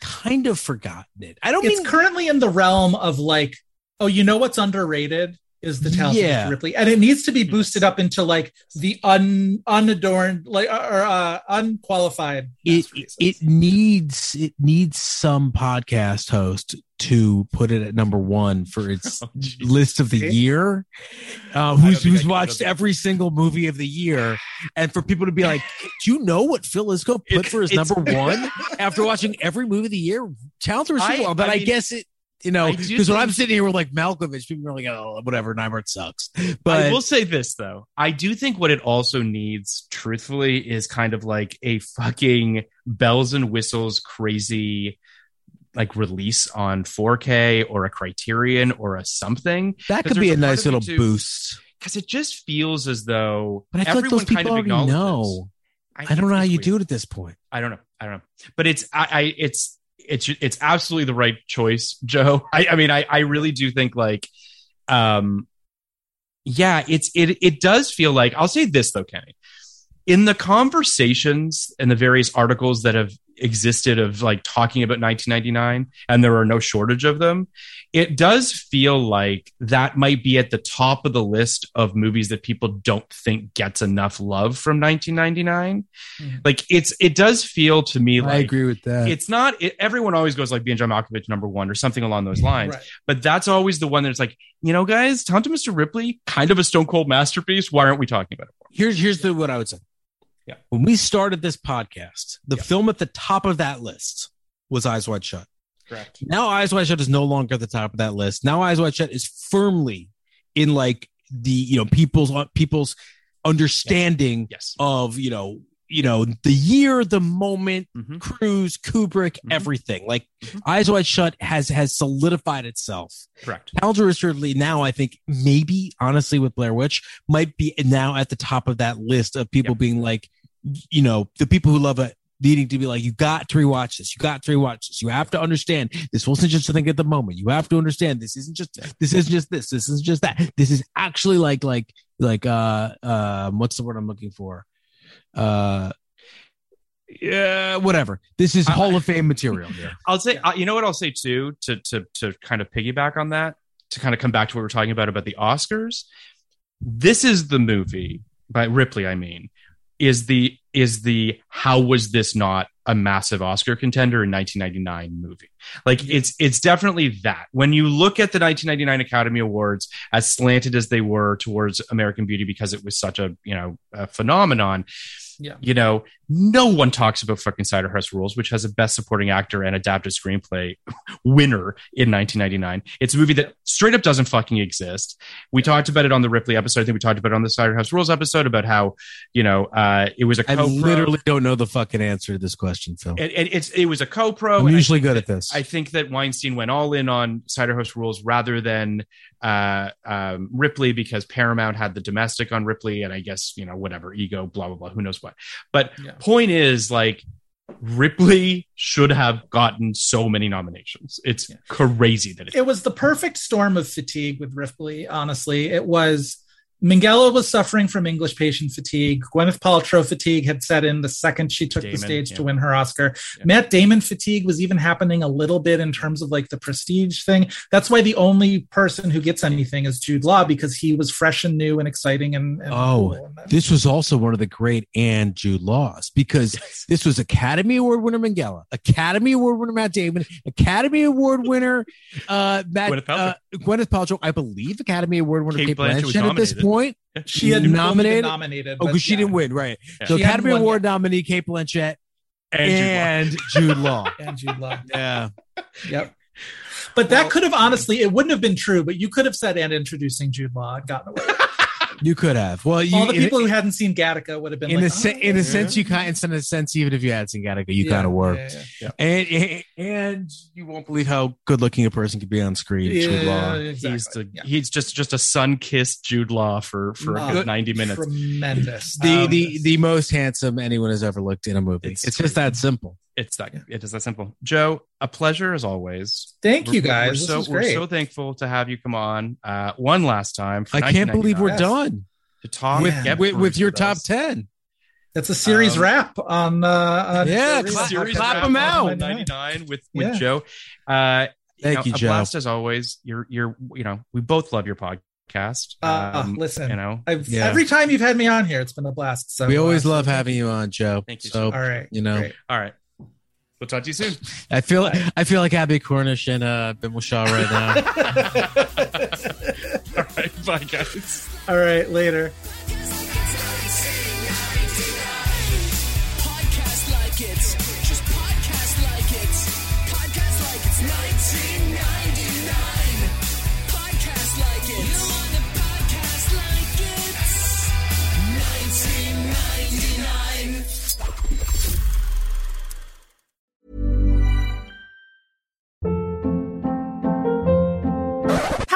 kind of forgotten it. I don't It's mean currently in the realm of like, oh, you know what's underrated is the talented Yeah. Mr. Ripley, and it needs to be boosted up into like the un unadorned, like or uh, unqualified. it it needs it needs some podcast host to put it at number one for its Oh, list of the See? year uh, who's who's watched every single movie of the year and for people to be like do you know what phil isco put for his number one after watching every movie of the year talented but I I, guess it you know because when i'm sitting here with like malkovich people are like oh whatever Nimart sucks but I will say this though. I do think what it also needs, truthfully, is kind of like a fucking bells and whistles crazy like release on 4K or a Criterion or a something. That could be a nice little too- boost because it just feels as though But I feel like everyone those people kind of already know. I, think don't know how you do it at this point. I don't know. I don't know. But it's I, I it's it's it's absolutely the right choice, Joe. I, I mean, I I really do think like, um, yeah, it's it it does feel like I'll say this though, Kenny, in the conversations and the various articles that have existed of like talking about 1999 and there are no shortage of them it does feel like that might be at the top of the list of movies that people don't think gets enough love from 1999 mm-hmm. like it's it does feel to me like I agree with that. it's not it, everyone always goes like being John Malkovich number one or something along those lines Right. but that's always the one that's like you know guys Talented Mr. Ripley kind of a stone cold masterpiece why aren't we talking about it more? here's here's the what I would say. Yeah. When we started this podcast, the Yeah. film at the top of that list was Eyes Wide Shut. correct Now Eyes Wide Shut is no longer at the top of that list. Now Eyes Wide Shut is firmly in like the you know people's uh, people's understanding yes of you know you know the year, the moment, Mhm. Cruise, Kubrick, Mhm. everything. Like Mhm. Eyes Wide Shut has has solidified itself. correct calder is certainly now I think maybe honestly with Blair Witch might be now at the top of that list of people Yep. being like, you know, the people who love it needing to be like, you got to rewatch this. You got to rewatch this. You have to understand this wasn't just a thing at the moment. You have to understand this isn't just this isn't just this. This isn't just that. This is actually like like like uh uh what's the word I'm looking for? Uh yeah, whatever. This is Hall of Fame material here. I'll say, uh, you know what I'll say too, to to to kind of piggyback on that, to kind of come back to what we're talking about about the Oscars. This is the movie by Ripley. I mean, is the is the how was this not a massive Oscar contender in 1999 movie? Like it's it's definitely that. When you look at the 1999 Academy Awards as slanted as they were towards American Beauty because it was such a you know a phenomenon, Yeah. you know, no one talks about fucking Cider House Rules, which has a Best Supporting Actor and Adapted Screenplay winner in 1999. It's a movie that straight up doesn't fucking exist. We talked about it on the Ripley episode. I think we talked about it on the Cider House Rules episode about how you know uh, it was a I co-pro. literally don't know the fucking answer to this question, Phil. And, and it's it was a co-pro. I'm usually good at this. I think that Weinstein went all in on Cider House Rules rather than uh, um, Ripley because Paramount had the domestic on Ripley, and I guess you know whatever ego, blah blah blah, who knows what. But Yeah. Point is, like Ripley should have gotten so many nominations. It's Yeah. crazy that it. it was the perfect storm of fatigue with Ripley. Honestly, it was. Minghella was suffering from English patient fatigue. Gwyneth Paltrow fatigue had set in the second she took Damon, the stage yeah. to win her Oscar. Yeah. Matt Damon fatigue was even happening a little bit in terms of like the prestige thing. That's why the only person who gets anything is Jude Law because he was fresh and new and exciting and, and Oh, cool. And This was also one of the great and Jude Laws because this was Academy Award winner Minghella, Academy Award winner Matt Damon, Academy Award winner uh, Matt Gwyneth Paltrow. uh, Gwyneth Paltrow, I believe Academy Award winner Cate Cate, Blanchett was Blanchett at this nominated. Point. she had nominated? nominated, nominated Oh, but because she yeah. didn't win, right? Yeah. So She Academy Award yet. nominee Cate Blanchett And Jude Law. and Jude Law. and Jude Law. Yeah, Yep. But that could have honestly, it wouldn't have been true. But you could have said and introducing Jude Law and gotten away. You could have. Well, you, All the in- people who hadn't seen Gattaca would have been in like, a se- "Oh, in a sense, you kind in a sense, even if you had seen Gattaca, you Yeah, kind of worked. yeah, yeah. And, and and you won't believe how good looking a person can be on screen. Jude Law. exactly. He's the Yeah. he's just just a sun kissed Jude Law for for a Oh, good 90 minutes. Tremendous. The Um, the the most handsome anyone has ever looked in a movie. It's It's, just that simple. It's that it is that simple. Joe, a pleasure as always. Thank you We're- guys. We're this so was we're so thankful to have you come on uh, one last time. I can't believe we're 1999 done to talk With- and with, with your with top us. ten. That's a series Um, wrap on. Uh, on Yeah, the clap- Real Series clap Podcast wrap 'em on out. 99 with with Yeah. Joe. Uh, Thank know, you, a Joe. blast as always. You're you're you know we both love your podcast. Uh, Um, listen, you know I've, Yeah. every time you've had me on here, it's been a blast. So we always uh, love having you on, Joe. Thank you, So All right, you know, great. all right. We'll talk to you soon. I feel I feel like Abbie Cornish and uh, Ben Whishaw right now. all right, bye guys. All right, later.